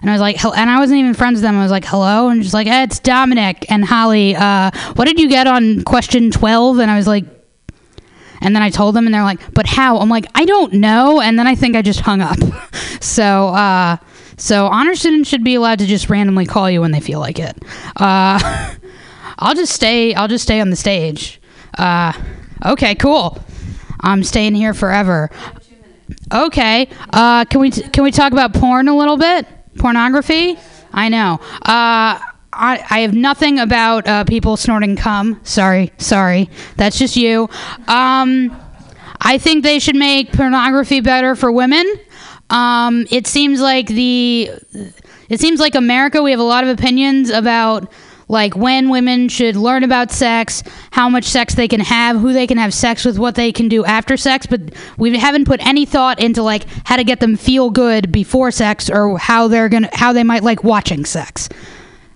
And I was like, and I wasn't even friends with them. I was like, hello, and just like, eh, it's Dominic and Holly. Uh, what did you get on question twelve? And I was like, and then I told them, and they're like, "But how?" I'm like, "I don't know." And then I think I just hung up. so, uh, so honor students should be allowed to just randomly call you when they feel like it. Uh, I'll just stay. I'll just stay on the stage. Uh, okay, cool. I'm staying here forever. Okay. Uh, can we can we talk about porn a little bit? Pornography. I know. Uh, I, I have nothing about uh, people snorting cum. Sorry, sorry. That's just you. Um, I think they should make pornography better for women. Um, it seems like the it seems like America. We have a lot of opinions about like when women should learn about sex, how much sex they can have, who they can have sex with, what they can do after sex, but we haven't put any thought into like how to get them feel good before sex or how they're gonna how they might like watching sex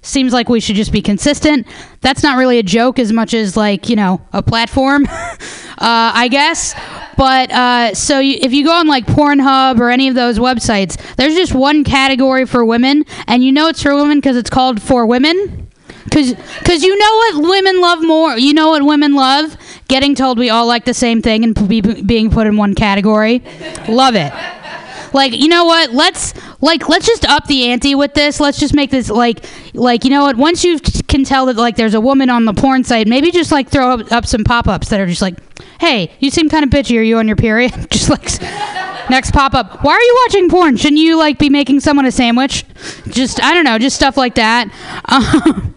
seems like we should just be consistent. That's not really a joke as much as like you know a platform, uh, I guess. But uh, so you, if you go on like Pornhub or any of those websites, there's just one category for women, and you know it's for women because it's called for women. Cause, Cause you know what women love more. You know what women love? Getting told we all like the same thing and be, being put in one category. love it like you know what? Let's like let's just up the ante with this. Let's just make this like like you know what? Once you can tell that like there's a woman on the porn site maybe just like throw up, up some pop-ups that are just like hey you seem kind of bitchy. Are you on your period? Just like next pop-up. Why are you watching porn? Shouldn't you like be making someone a sandwich? Just i don't know just stuff like that.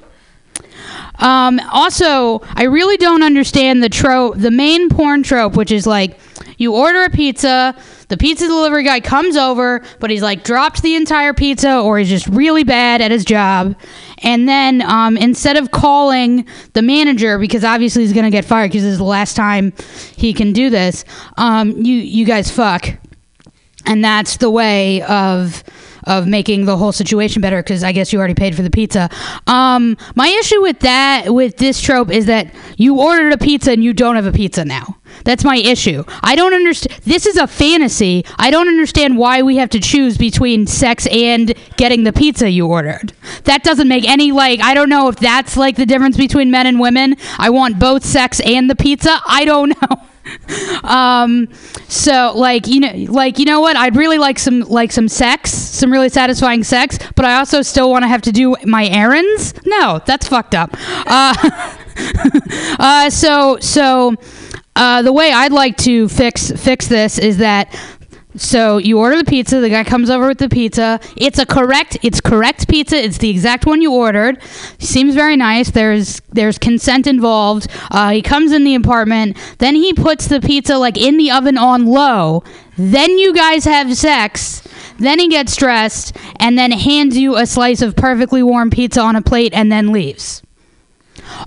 Um, also, I really don't understand the trope, the main porn trope, which is like you order a pizza, the pizza delivery guy comes over, but he's like dropped the entire pizza or he's just really bad at his job. And then um, instead of calling the manager, because obviously he's going to get fired because this is the last time he can do this, um, you, you guys fuck. And that's the way of of making the whole situation better because I guess you already paid for the pizza. Um, my issue with that, with this trope, is that you ordered a pizza and you don't have a pizza now. That's my issue. I don't understand. This is a fantasy. I don't understand why we have to choose between sex and getting the pizza you ordered. That doesn't make any like. I don't know if that's like the difference between men and women. I want both sex and the pizza. I don't know. Um so like you know like you know what? I'd really like some like some sex some really satisfying sex but i also still want to have to do my errands? No that's fucked up. Uh, uh so so uh, the way I'd like to fix fix this is that so you order the pizza. The guy comes over with the pizza. It's a correct. It's correct pizza. It's the exact one you ordered. Seems very nice. There's there's consent involved. Uh, he comes in the apartment. Then he puts the pizza like in the oven on low. Then you guys have sex. Then he gets dressed and then hands you a slice of perfectly warm pizza on a plate and then leaves.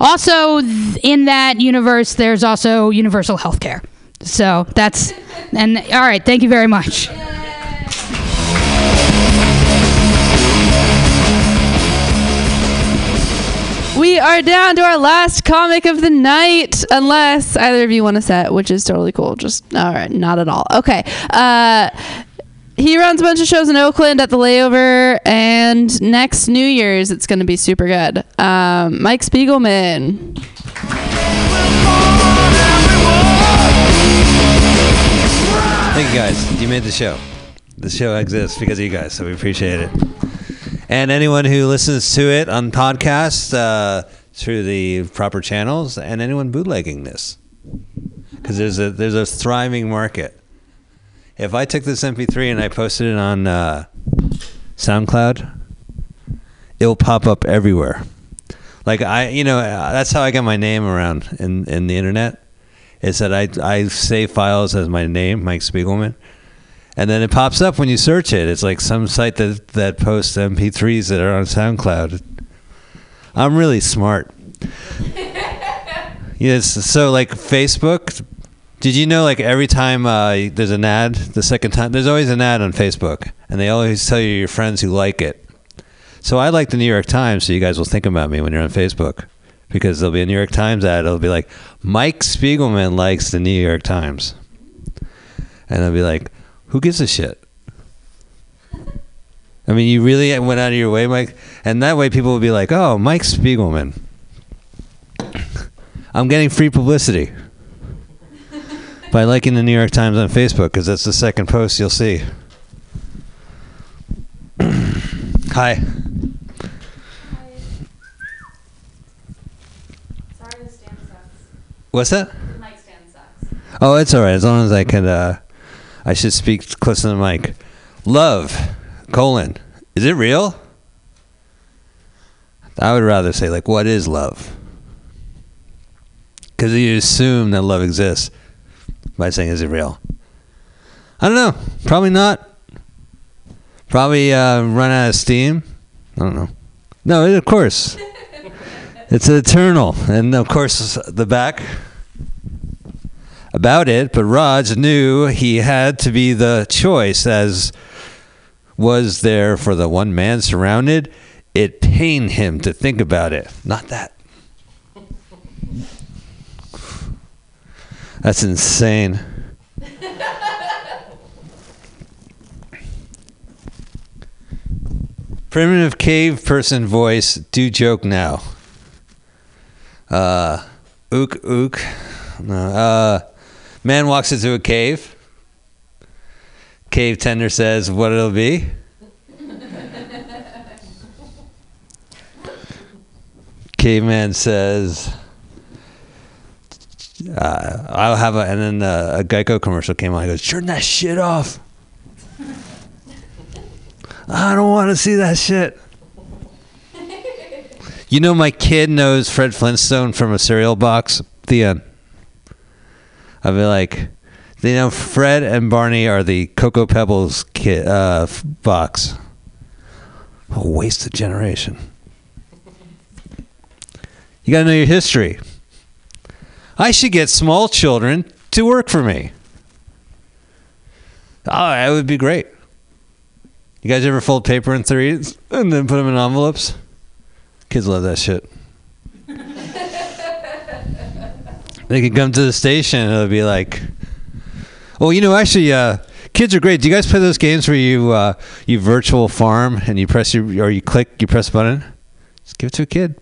Also, in that universe, there's also universal health care. So that's, and all right, thank you very much. We are down to our last comic of the night, unless either of you want to set, which is totally cool. Just all right, not at all. Okay. Uh, he runs a bunch of shows in Oakland at the layover, and next New Year's it's going to be super good. Um, Mike Spiegelman. Thank you guys. You made the show. The show exists because of you guys, so we appreciate it. And anyone who listens to it on podcast uh, through the proper channels, and anyone bootlegging this, because there's a there's a thriving market. If I took this MP3 and I posted it on uh, SoundCloud, it'll pop up everywhere. Like I, you know, uh, that's how I get my name around in in the internet. Is that I I save files as my name, Mike Spiegelman, and then it pops up when you search it. It's like some site that that posts MP3s that are on SoundCloud. I'm really smart. yes, so like Facebook. Did you know like every time uh, there's an ad, the second time there's always an ad on Facebook, and they always tell you your friends who like it. So I like the New York Times, so you guys will think about me when you're on Facebook. Because there'll be a New York Times ad. It'll be like, Mike Spiegelman likes the New York Times. And I'll be like, who gives a shit? I mean, you really went out of your way, Mike? And that way people will be like, oh, Mike Spiegelman. I'm getting free publicity by liking the New York Times on Facebook because that's the second post you'll see. Hi. Sorry, the stand sucks. What's that? The mic stand sucks. Oh, it's all right. As long as I can, uh, I should speak close to the mic. Love, colon. Is it real? I would rather say, like, what is love? Because you assume that love exists by saying, is it real? I don't know. Probably not. Probably uh, run out of steam. I don't know. No, it, of course. It's eternal. And of course, the back about it, but Raj knew he had to be the choice as was there for the one man surrounded. It pained him to think about it. Not that. That's insane. Primitive cave person voice, do joke now. Uh, ook, ook. No, uh, man walks into a cave. Cave tender says, what it'll be. Caveman says, uh, I'll have a, and then uh, a Geico commercial came on. He goes, turn that shit off. I don't want to see that shit. You know, my kid knows Fred Flintstone from a cereal box. The end. I'd be like, you know, Fred and Barney are the Cocoa Pebbles kid, uh, box. A waste of generation. You got to know your history. I should get small children to work for me. Oh, that would be great. You guys ever fold paper in threes and then put them in envelopes? Kids love that shit. they could come to the station and it'll be like, "Oh, you know, actually, uh, kids are great. Do you guys play those games where you uh, you virtual farm and you press your or you click, you press a button? Just give it to a kid."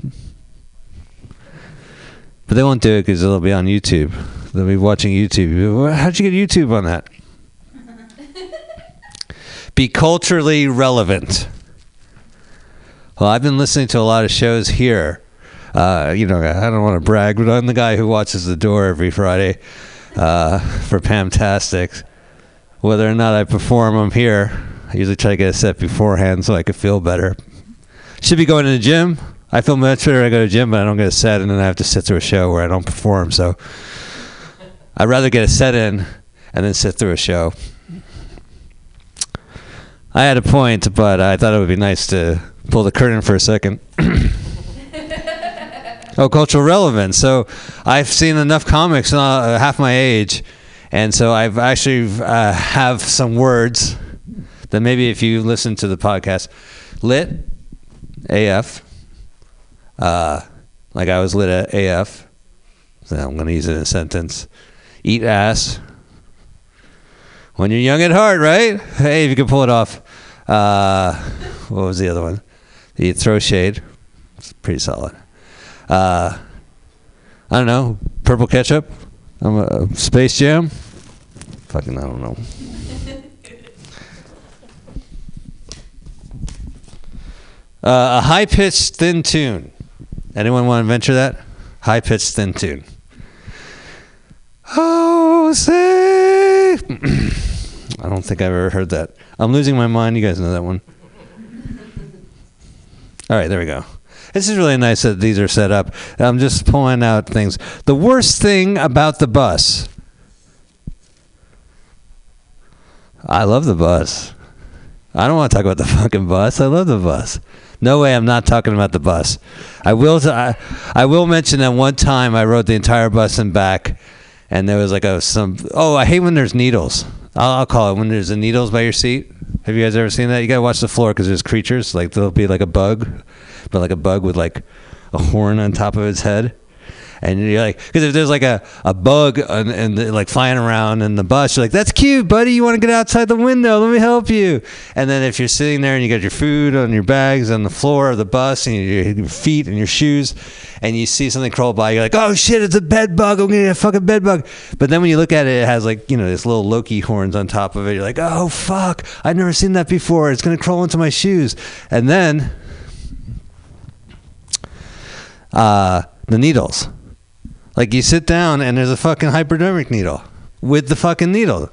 But they won't do it because it'll be on YouTube. They'll be watching YouTube. How'd you get YouTube on that? be culturally relevant. Well, I've been listening to a lot of shows here. Uh, you know, I don't want to brag, but I'm the guy who watches the door every Friday uh, for Pamtastic. Whether or not I perform, I'm here. I usually try to get a set beforehand so I could feel better. Should be going to the gym. I feel much better. I go to the gym, but I don't get a set, and then I have to sit through a show where I don't perform. So I'd rather get a set in and then sit through a show. I had a point, but I thought it would be nice to pull the curtain for a second. oh, cultural relevance. So I've seen enough comics uh, half my age, and so I've actually uh, have some words that maybe if you listen to the podcast, lit AF. Uh, like I was lit at AF. So I'm going to use it in a sentence. Eat ass. When you're young at heart, right? Hey, if you can pull it off. Uh, what was the other one? The throw shade. It's pretty solid. Uh, I don't know. Purple ketchup. I'm a Space Jam. Fucking, I don't know. Uh, a high pitched thin tune. Anyone want to venture that? High pitched thin tune. Oh, say. I don't think I've ever heard that. I'm losing my mind. You guys know that one. All right, there we go. This is really nice that these are set up. I'm just pulling out things. The worst thing about the bus. I love the bus. I don't want to talk about the fucking bus. I love the bus. No way, I'm not talking about the bus. I will. T- I, I will mention that one time I rode the entire bus and back, and there was like a some. Oh, I hate when there's needles. I'll, I'll call it when there's the needles by your seat. Have you guys ever seen that? You gotta watch the floor because there's creatures like there'll be like a bug, but like a bug with like a horn on top of its head. And you're like, because if there's like a, a bug and, and like flying around in the bus, you're like, that's cute, buddy. You want to get outside the window? Let me help you. And then if you're sitting there and you got your food on your bags on the floor of the bus and your, your feet and your shoes, and you see something crawl by, you're like, oh shit, it's a bed bug. I'm gonna get a fucking bed bug. But then when you look at it, it has like you know this little Loki horns on top of it. You're like, oh fuck, I've never seen that before. It's gonna crawl into my shoes. And then uh, the needles. Like you sit down and there's a fucking hypodermic needle with the fucking needle.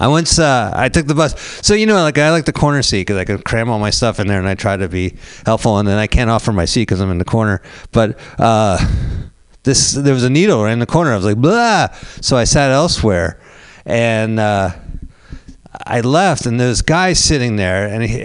I once uh, I took the bus, so you know, like I like the corner seat because I can cram all my stuff in there, and I try to be helpful, and then I can't offer my seat because I'm in the corner. But uh, this there was a needle right in the corner. I was like, blah. So I sat elsewhere, and uh, I left, and there's guy sitting there, and he.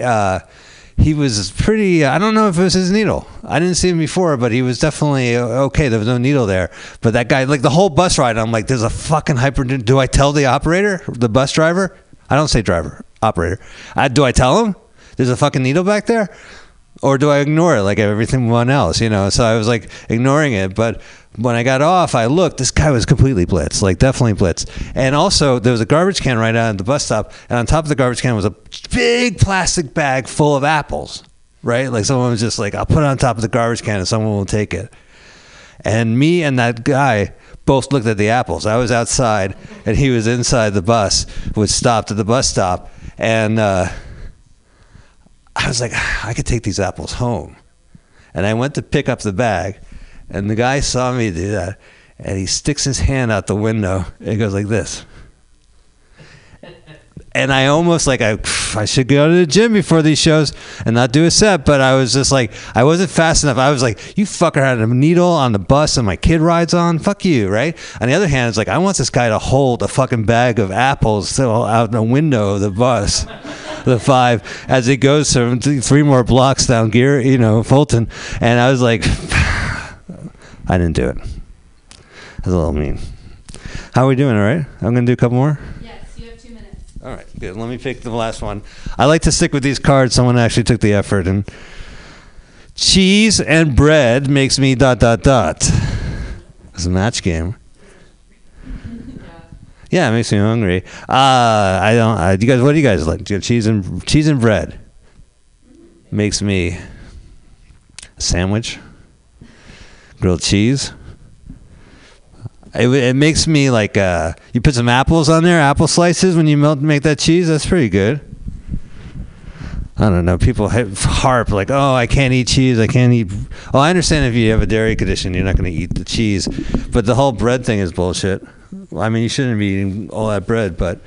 He was pretty. I don't know if it was his needle. I didn't see him before, but he was definitely okay. There was no needle there. But that guy, like the whole bus ride, I'm like, there's a fucking hyper. Do I tell the operator, the bus driver? I don't say driver, operator. I, do I tell him there's a fucking needle back there, or do I ignore it like everything else? You know. So I was like ignoring it, but when I got off, I looked. This guy was completely blitzed, like definitely blitzed. And also, there was a garbage can right out at the bus stop, and on top of the garbage can was a big plastic bag full of apples. Right, like someone was just like, "I'll put it on top of the garbage can, and someone will take it." And me and that guy both looked at the apples. I was outside, and he was inside the bus. Was stopped at the bus stop, and uh, I was like, ah, "I could take these apples home." And I went to pick up the bag and the guy saw me do that, and he sticks his hand out the window and goes like this. And I almost like I I should go to the gym before these shows and not do a set, but I was just like I wasn't fast enough. I was like, you fucker had a needle on the bus and my kid rides on. Fuck you, right? On the other hand, it's like I want this guy to hold a fucking bag of apples out the window of the bus, the five, as it goes from three more blocks down Gear, you know, Fulton, and I was like. I didn't do it. That's a little mean. How are we doing? All right. I'm gonna do a couple more. Yes, you have two minutes. All right, good. Let me pick the last one. I like to stick with these cards. Someone actually took the effort, and cheese and bread makes me dot dot dot. It's a match game. Yeah, it makes me hungry. Uh, I don't. Uh, do you guys? What do you guys like? Do you have cheese and cheese and bread makes me a sandwich grilled cheese. It, it makes me like uh, you put some apples on there, apple slices when you melt make that cheese. That's pretty good. I don't know. People harp like, "Oh, I can't eat cheese. I can't eat." Oh, I understand if you have a dairy condition, you're not going to eat the cheese, but the whole bread thing is bullshit. I mean, you shouldn't be eating all that bread, but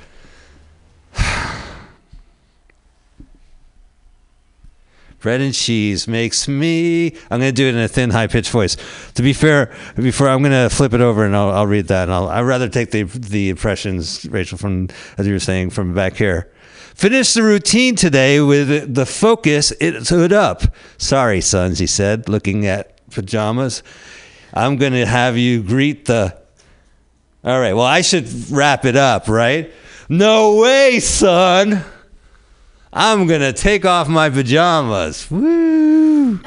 bread and cheese makes me. I'm going to do it in a thin, high pitched voice. To be fair, before I'm going to flip it over and I'll, I'll read that. And I'll, I'd rather take the the impressions, Rachel, from as you were saying from back here. Finish the routine today with the focus. It's hood up. Sorry, sons, he said, looking at pajamas. I'm going to have you greet the. All right. Well, I should wrap it up, right? No way, son. I'm gonna take off my pajamas. Woo!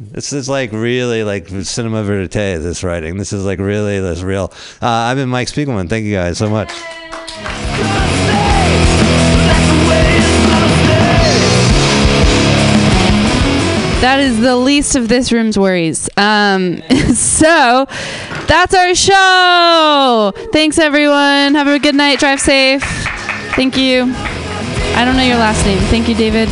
this is like really like cinema verite. This writing. This is like really this real. Uh, I've been Mike Spiegelman. Thank you guys so much. That is the least of this room's worries. Um, so that's our show. Thanks, everyone. Have a good night. Drive safe. Thank you. I don't know your last name. Thank you, David.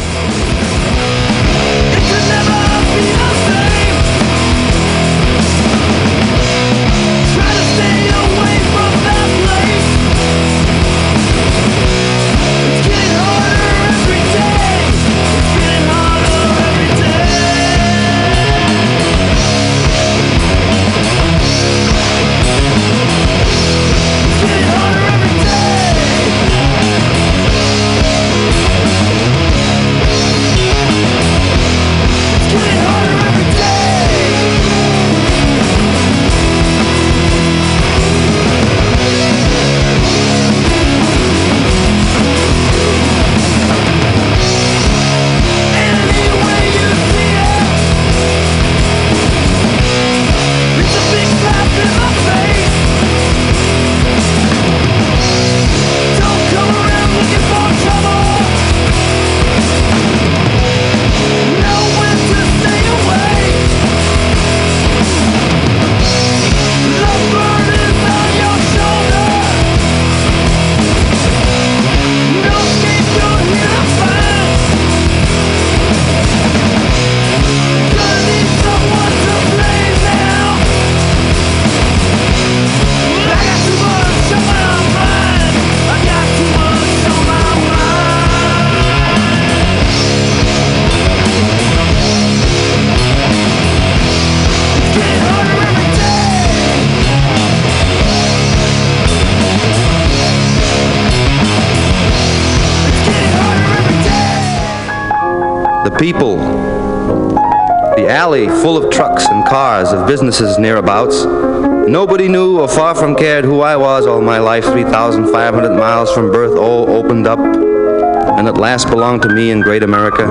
Businesses nearabouts. Nobody knew or far from cared who I was all my life. 3,500 miles from birth, all opened up, and at last belonged to me in great America.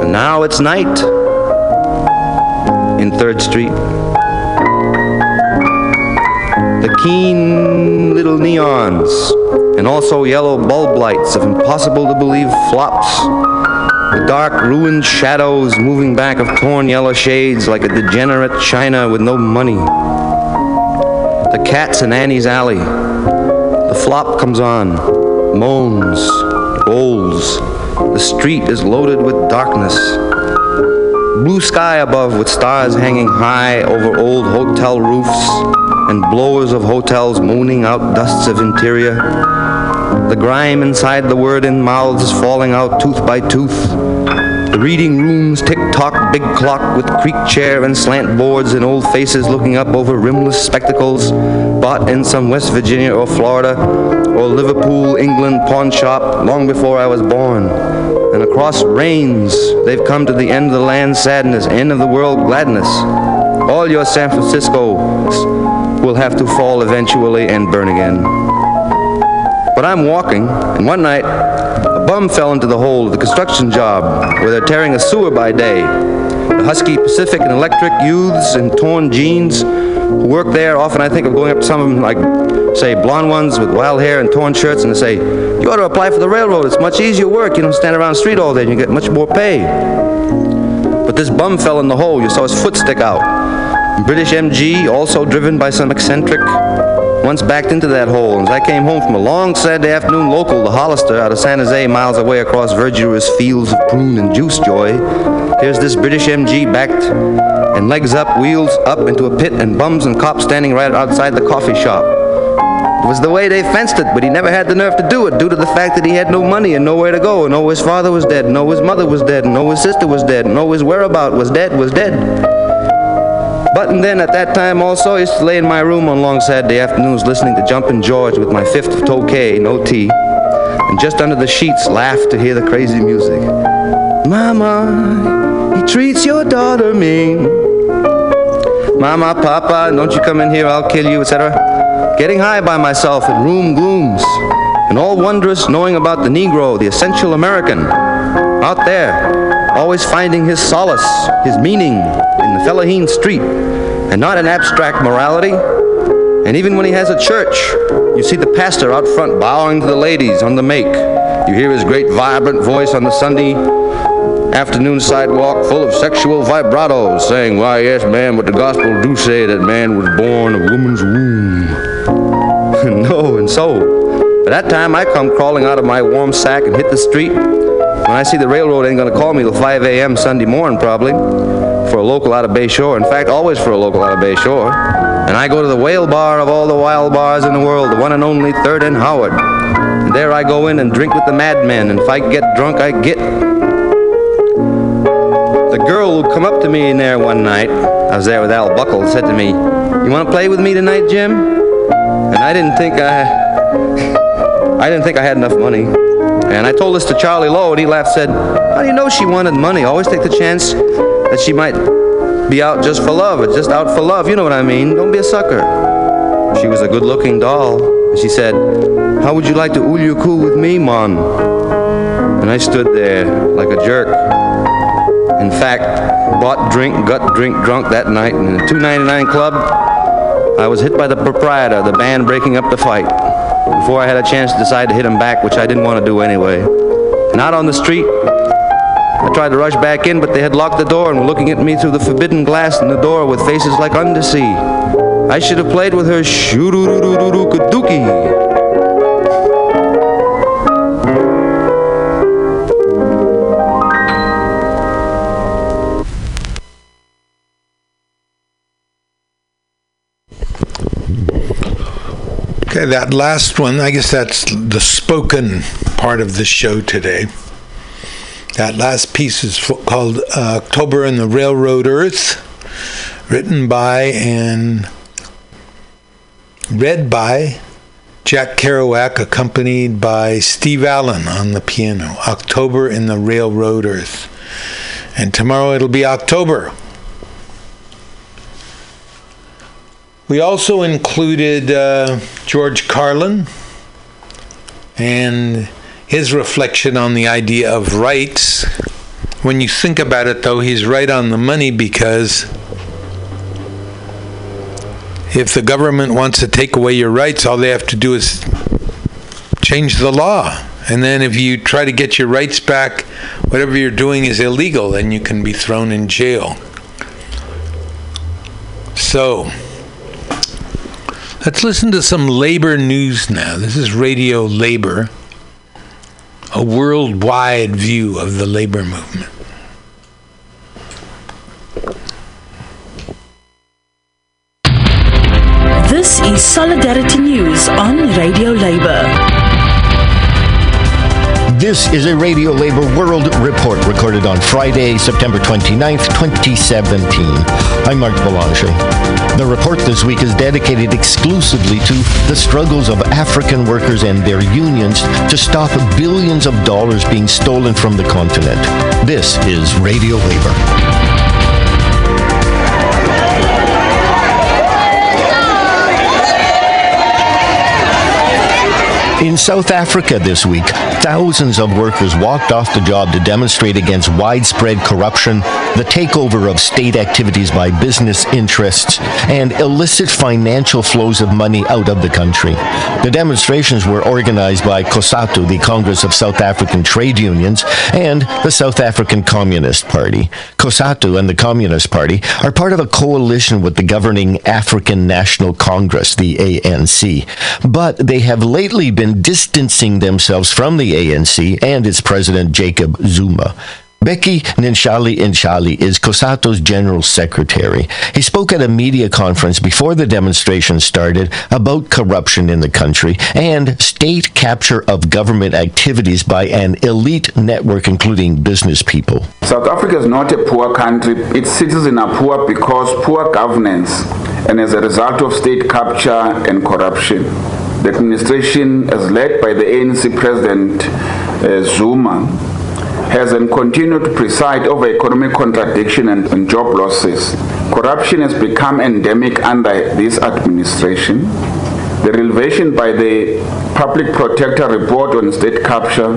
And now it's night in 3rd Street. The keen little neons, and also yellow bulb lights of impossible to believe flops. Dark, ruined shadows moving back of torn yellow shades like a degenerate China with no money. The cats in Annie's alley. The flop comes on, moans, rolls. The street is loaded with darkness. Blue sky above with stars hanging high over old hotel roofs and blowers of hotels moaning out dusts of interior. The grime inside the word in mouths falling out tooth by tooth. The reading rooms tick tock, big clock with creak chair and slant boards and old faces looking up over rimless spectacles bought in some West Virginia or Florida or Liverpool, England pawn shop long before I was born. And across rains, they've come to the end of the land sadness, end of the world gladness. All your San Franciscos will have to fall eventually and burn again. But I'm walking, and one night, bum fell into the hole of the construction job where they're tearing a sewer by day. The Husky Pacific and Electric youths in torn jeans who work there, often I think of going up to some of them, like, say, blonde ones with wild hair and torn shirts, and they say, You ought to apply for the railroad. It's much easier work. You don't stand around the street all day and you get much more pay. But this bum fell in the hole. You saw his foot stick out. British MG, also driven by some eccentric, once backed into that hole. As I came home from a long Saturday afternoon local to Hollister out of San Jose, miles away across verdurous fields of prune and juice joy, here's this British MG backed and legs up, wheels up into a pit, and bums and cops standing right outside the coffee shop. It was the way they fenced it, but he never had the nerve to do it due to the fact that he had no money and nowhere to go, and know his father was dead, and know his mother was dead, and know his sister was dead, and know his whereabout was dead, was dead. But and then at that time also, used to lay in my room on long Saturday afternoons listening to Jumpin' George with my fifth of Tokay, no tea, and just under the sheets laugh to hear the crazy music. Mama, he treats your daughter mean. Mama, Papa, don't you come in here, I'll kill you, etc. Getting high by myself in room glooms, and all wondrous knowing about the Negro, the essential American, out there, always finding his solace, his meaning in the Fellaheen street, and not an abstract morality. And even when he has a church, you see the pastor out front bowing to the ladies on the make. You hear his great vibrant voice on the Sunday afternoon sidewalk full of sexual vibratos saying, Why, yes, man, but the gospel do say that man was born of woman's womb. no, and so, by that time I come crawling out of my warm sack and hit the street. When I see the railroad ain't gonna call me till 5 a.m. Sunday morning, probably, for a local out of Bay Shore. In fact, always for a local out of Bay Shore. And I go to the whale bar of all the wild bars in the world, the one and only Third and Howard. And there I go in and drink with the madmen, and if I get drunk, I get. The girl who come up to me in there one night, I was there with Al Buckle, said to me, You want to play with me tonight, Jim? And I didn't think I, I didn't think I had enough money. And I told this to Charlie Lowe, and he laughed, said, How do you know she wanted money? Always take the chance that she might be out just for love, or just out for love. You know what I mean? Don't be a sucker. She was a good-looking doll. And she said, How would you like to ulyuku with me, Mon? And I stood there like a jerk. In fact, bought drink, got drink drunk that night in the 299 club. I was hit by the proprietor, the band breaking up the fight, before I had a chance to decide to hit him back, which I didn't want to do anyway. And out on the street, I tried to rush back in, but they had locked the door and were looking at me through the forbidden glass in the door with faces like undersea. I should have played with her shoo-doo-doo-doo-doo-doo-dookie. Okay, that last one, I guess that's the spoken part of the show today. That last piece is called uh, October in the Railroad Earth, written by and read by Jack Kerouac, accompanied by Steve Allen on the piano. October in the Railroad Earth. And tomorrow it'll be October. We also included uh, George Carlin and his reflection on the idea of rights. When you think about it, though, he's right on the money because if the government wants to take away your rights, all they have to do is change the law. And then if you try to get your rights back, whatever you're doing is illegal, then you can be thrown in jail. So, let's listen to some labor news now. This is Radio Labor, a worldwide view of the labor movement. This is Solidarity News on Radio Labour. This is a Radio Labor World Report recorded on Friday, September 29th, 2017. I'm Mark Boulanger. The report this week is dedicated exclusively to the struggles of African workers and their unions to stop billions of dollars being stolen from the continent. This is Radio Labor. In South Africa this week, thousands of workers walked off the job to demonstrate against widespread corruption, the takeover of state activities by business interests, and illicit financial flows of money out of the country. The demonstrations were organized by COSATU, the Congress of South African Trade Unions, and the South African Communist Party. COSATU and the Communist Party are part of a coalition with the governing African National Congress, the ANC, but they have lately been distancing themselves from the ANC and its president Jacob Zuma. Bheki Ntshalintshali is COSATU's general secretary. He spoke at a media conference before the demonstration started about corruption in the country and state capture of government activities by an elite network including business people. South Africa is not a poor country. Its citizens are poor because poor governance and as a result of state capture and corruption. The administration, as led by the ANC President uh, Zuma, has and continued to preside over economic contradiction and, and job losses. Corruption has become endemic under this administration. The revelation by the Public Protector report on state capture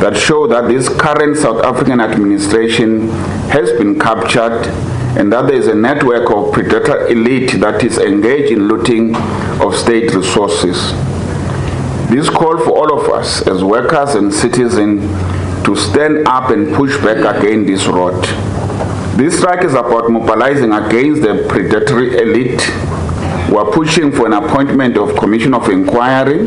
that show that this current South African administration has been captured and that there is a network of predator elite that is engaged in looting of state resources. This call for all of us as workers and citizens to stand up and push back against this rot. This strike is about mobilizing against the predatory elite who are pushing for an appointment of commission of inquiry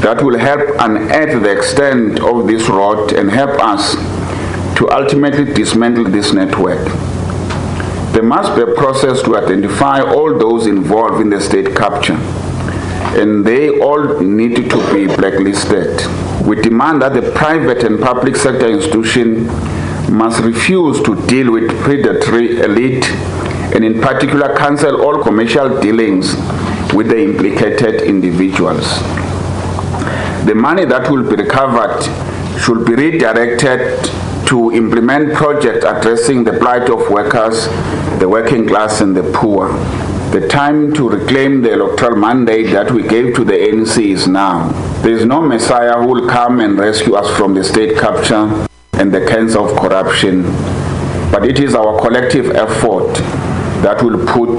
that will help unearth the extent of this rot and help us to ultimately dismantle this network. There must be a process to identify all those involved in the state capture, and they all need to be blacklisted. We demand that the private and public sector institution must refuse to deal with predatory elite and in particular cancel all commercial dealings with the implicated individuals. The money that will be recovered should be redirected to implement projects addressing the plight of workers, the working class, and the poor. The time to reclaim the electoral mandate that we gave to the ANC is now. There is no Messiah who will come and rescue us from the state capture and the cancer of corruption, but it is our collective effort that will put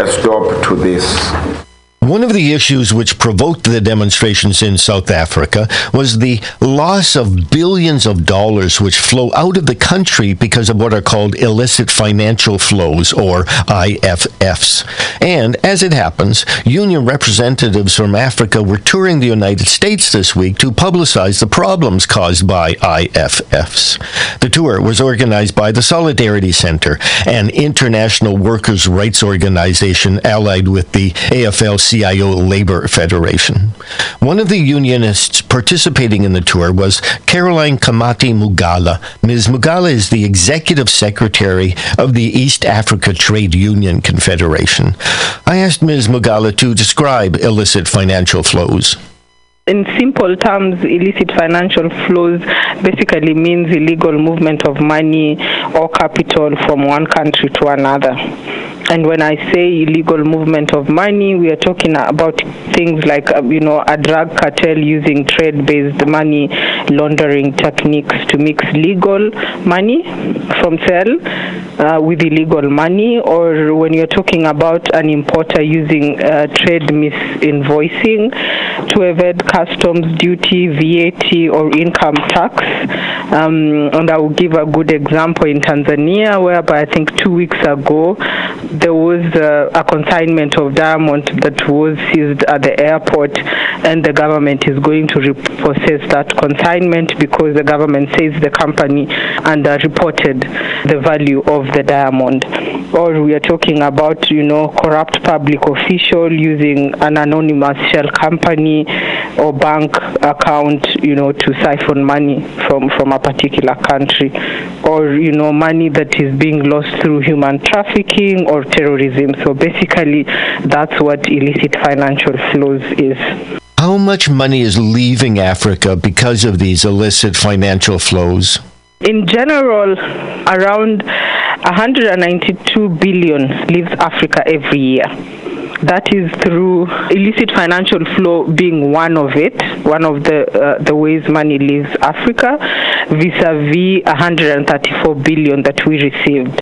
a stop to this. One of the issues which provoked the demonstrations in South Africa was the loss of billions of dollars which flow out of the country because of what are called illicit financial flows, or IFFs. And as it happens, union representatives from Africa were touring the United States this week to publicize the problems caused by IFFs. The tour was organized by the Solidarity Center, an international workers' rights organization allied with the AFL CIO Labor Federation. One of the unionists participating in the tour was Caroline Khamati Mugalla. Ms. Mugalla is the executive secretary of the East Africa Trade Union Confederation. I asked Ms. Mugalla to describe illicit financial flows. In simple terms, illicit financial flows basically means illegal movement of money or capital from one country to another. And when I say illegal movement of money, we are talking about things like, uh, you know, a drug cartel using trade-based money laundering techniques to mix legal money from sale uh, with illegal money, or when you're talking about an importer using uh, trade misinvoicing to evade customs duty, VAT, or income tax. Um, and I will give a good example in Tanzania, whereby I think two weeks ago there was uh, a consignment of diamond that was seized at the airport, and the government is going to repossess that consignment because the government says the company underreported the value of the diamond. Or we are talking about, you know, corrupt public official using an anonymous shell company or bank account, you know, to siphon money from, from a particular country, or you know, money that is being lost through human trafficking or terrorism. So basically, that's what illicit financial flows is. How much money is leaving Africa because of these illicit financial flows? In general, around 192 billion leaves Africa every year. That is through illicit financial flow being one of it, one of the uh, the ways money leaves Africa, vis-a-vis 134 billion that we received.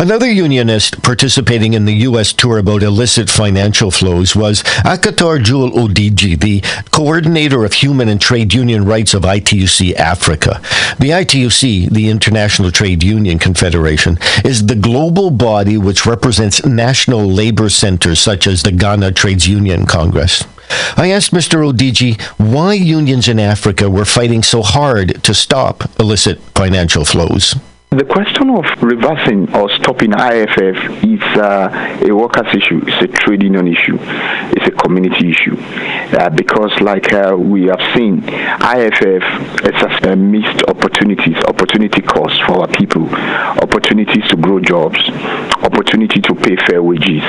Another unionist participating in the U.S. tour about illicit financial flows was Akhator Joel Odigie, the coordinator of human and trade union rights of ITUC Africa. The ITUC, the International Trade Union Confederation, is the global body which represents national labor centers such as the Ghana Trades Union Congress. I asked Mr. Odigie why unions in Africa were fighting so hard to stop illicit financial flows. The question of reversing or stopping IFF is uh, a workers' issue. It's a trade union issue. It's a community issue. Uh, because, like uh, we have seen, IFF has a missed opportunities, opportunity costs for our people, opportunities to grow jobs, opportunity to pay fair wages,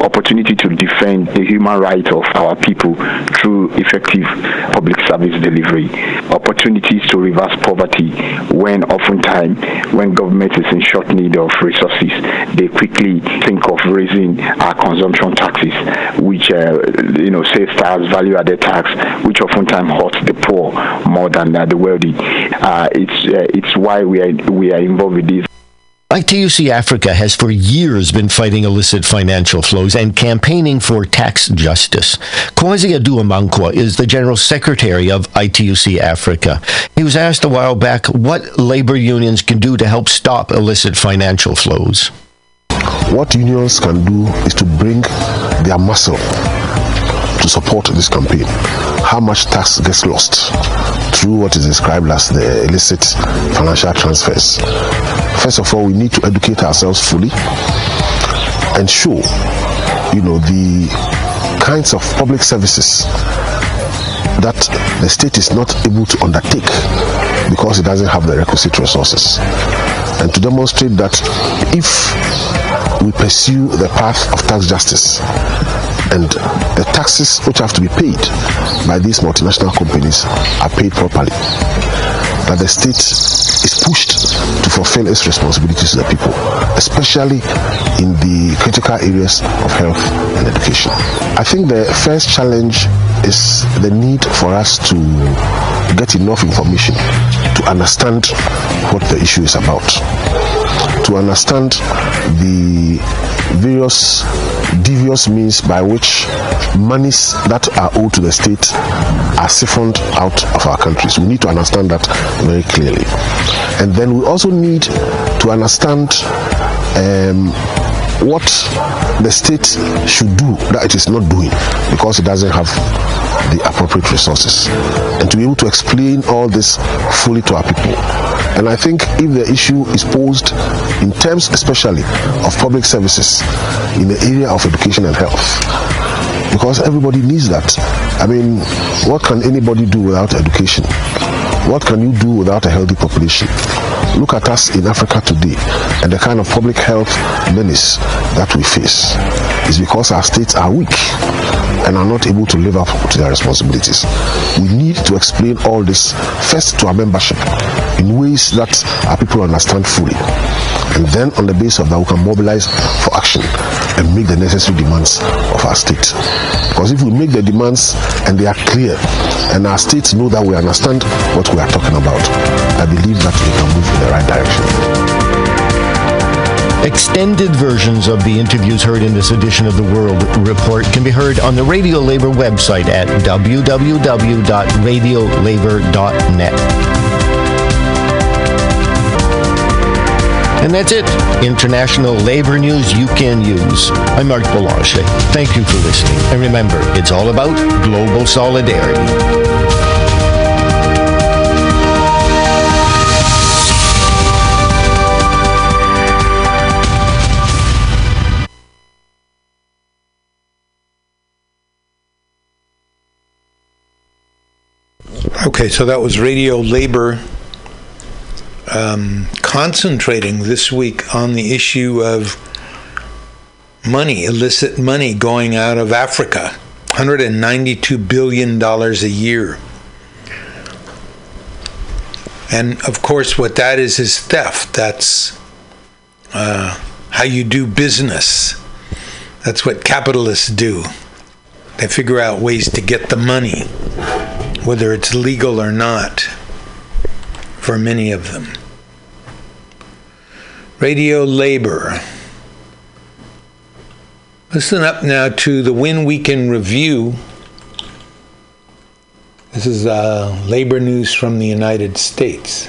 opportunity to defend the human right of our people through effective public service delivery, opportunities to reverse poverty when oftentimes when government is in short need of resources, they quickly think of raising our consumption taxes, which uh, you know sales tax, value-added tax, which oftentimes hurts the poor more than uh, the wealthy. Uh, it's uh, it's why we are we are involved with this. ITUC Africa has for years been fighting illicit financial flows and campaigning for tax justice. Kwasi Adu-Amankwah is the General Secretary of ITUC Africa. He was asked a while back what labor unions can do to help stop illicit financial flows. What unions can do is to bring their muscle to support this campaign. How much tax gets lost through what is described as the illicit financial transfers. First of all, we need to educate ourselves fully and show, you know, the kinds of public services that the state is not able to undertake because it doesn't have the requisite resources. And to demonstrate that if we pursue the path of tax justice. And the taxes which have to be paid by these multinational companies are paid properly, that the state is pushed to fulfill its responsibilities to the people, especially in the critical areas of health and education. I think the first challenge is the need for us to get enough information to understand what the issue is about, to understand the various devious means by which monies that are owed to the state are siphoned out of our countries. We need to understand that very clearly. And then we also need to understand um, what the state should do that it is not doing because it doesn't have the appropriate resources and to be able to explain all this fully to our people and i think if the issue is posed in terms especially of public services in the area of education and health because everybody needs that. I mean, what can anybody do without education? What can you do without a healthy population? Look at us in Africa today and the kind of public health menace that we face is because our states are weak and are not able to live up to their responsibilities. We need to explain all this first to our membership in ways that our people understand fully. And then on the basis of that, we can mobilize for action and make the necessary demands of our state. Because if we make the demands and they are clear and our states know that we understand what we are talking about, I believe that we can move in the right direction. Extended versions of the interviews heard in this edition of the World Report can be heard on the Radio Labor website at www.radiolabor.net. And that's it. International labor news you can use. I'm Mark Boulanger. Thank you for listening. And remember, it's all about global solidarity. Okay, so that was Radio Labor um, concentrating this week on the issue of money, illicit money going out of Africa. $192 billion a year. And of course, what that is is theft. That's uh, how you do business. That's what capitalists do. They figure out ways to get the money, whether it's legal or not, for many of them. Radio Labor. Listen up now to the Win Weekend Review. This is uh, labor news from the United States.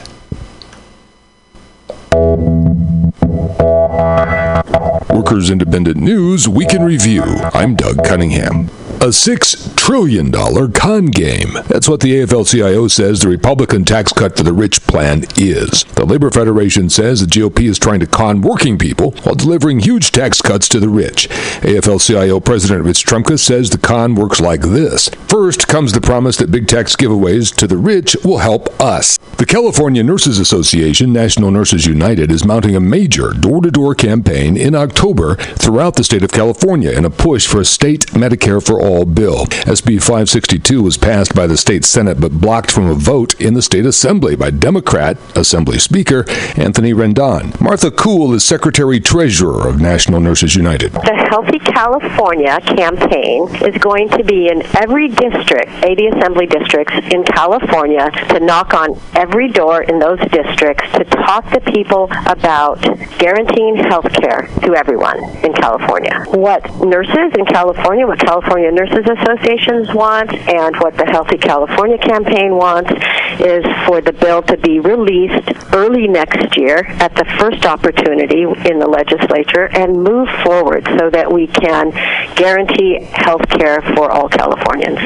Workers Independent News Weekend Review. I'm Doug Cunningham. A $6 trillion con game. That's what the AFL CIO says the Republican tax cut for the rich plan is. The Labor Federation says the GOP is trying to con working people while delivering huge tax cuts to the rich. AFL CIO President Rich Trumka says the con works like this. First comes the promise that big tax giveaways to the rich will help us. The California Nurses Association, National Nurses United, is mounting a major door to door campaign in October throughout the state of California in a push for a state Medicare for all bill. SB 562 was passed by the state Senate but blocked from a vote in the state Assembly by Democrat Assembly Speaker Anthony Rendon. Martha Kuhl is Secretary Treasurer of National Nurses United. The Healthy California campaign is going to be in every district, 80 assembly districts in California, to knock on every door in those districts to talk to people about guaranteeing health care to everyone in California. What nurses in California, what California Nurses Associations want, and what the Healthy California campaign wants is for the bill to be released early next year at the first opportunity in the legislature and move forward so that we can guarantee health care for all Californians.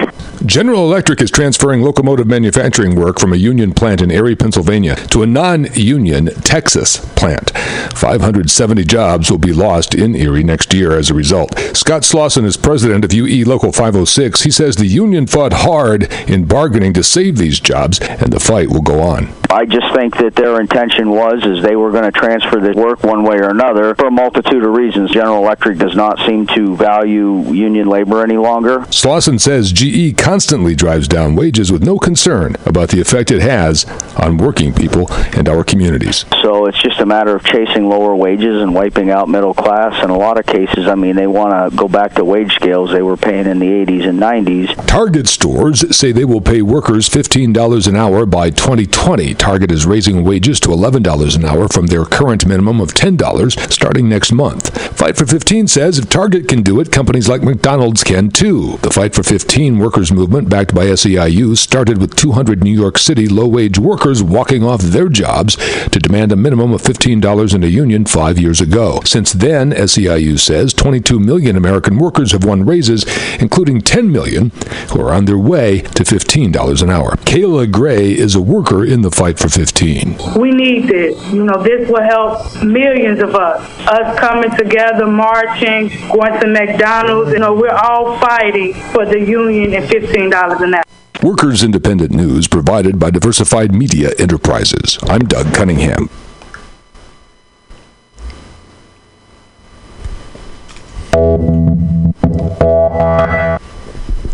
General Electric is transferring locomotive manufacturing work from a union plant in Erie, Pennsylvania to a non union Texas plant. 570 jobs will be lost in Erie next year as a result. Scott Slawson is president of UE Local 506. He says the union fought hard in bargaining to save these jobs, and the fight will go on. I just think that their intention was is they were going to transfer the work one way or another for a multitude of reasons. General Electric does not seem to value union labor any longer. Slawson says GE constantly drives down wages with no concern about the effect it has on working people and our communities. So it's just a matter of chasing lower wages and wiping out middle class. In a lot of cases, I mean, they want to go back to wage scales they were paying in the 80s and 90s. Target stores say they will pay workers $15 an hour by 2020. Target is raising wages to $11 an hour from their current minimum of $10 starting next month. Fight for 15 says if Target can do it, companies like McDonald's can too. The Fight for 15 workers movement movement backed by SEIU started with 200 New York City low wage workers walking off their jobs to demand a minimum of $15 in a union five years ago. Since then, SEIU says 22 million American workers have won raises, including 10 million who are on their way to $15 an hour. Kayla Gray is a worker in the fight for 15. We need this. You know, this will help millions of us. Us coming together, marching, going to McDonald's. You know, we're all fighting for the union and $15 an hour. Workers Independent News provided by Diversified Media Enterprises. I'm Doug Cunningham.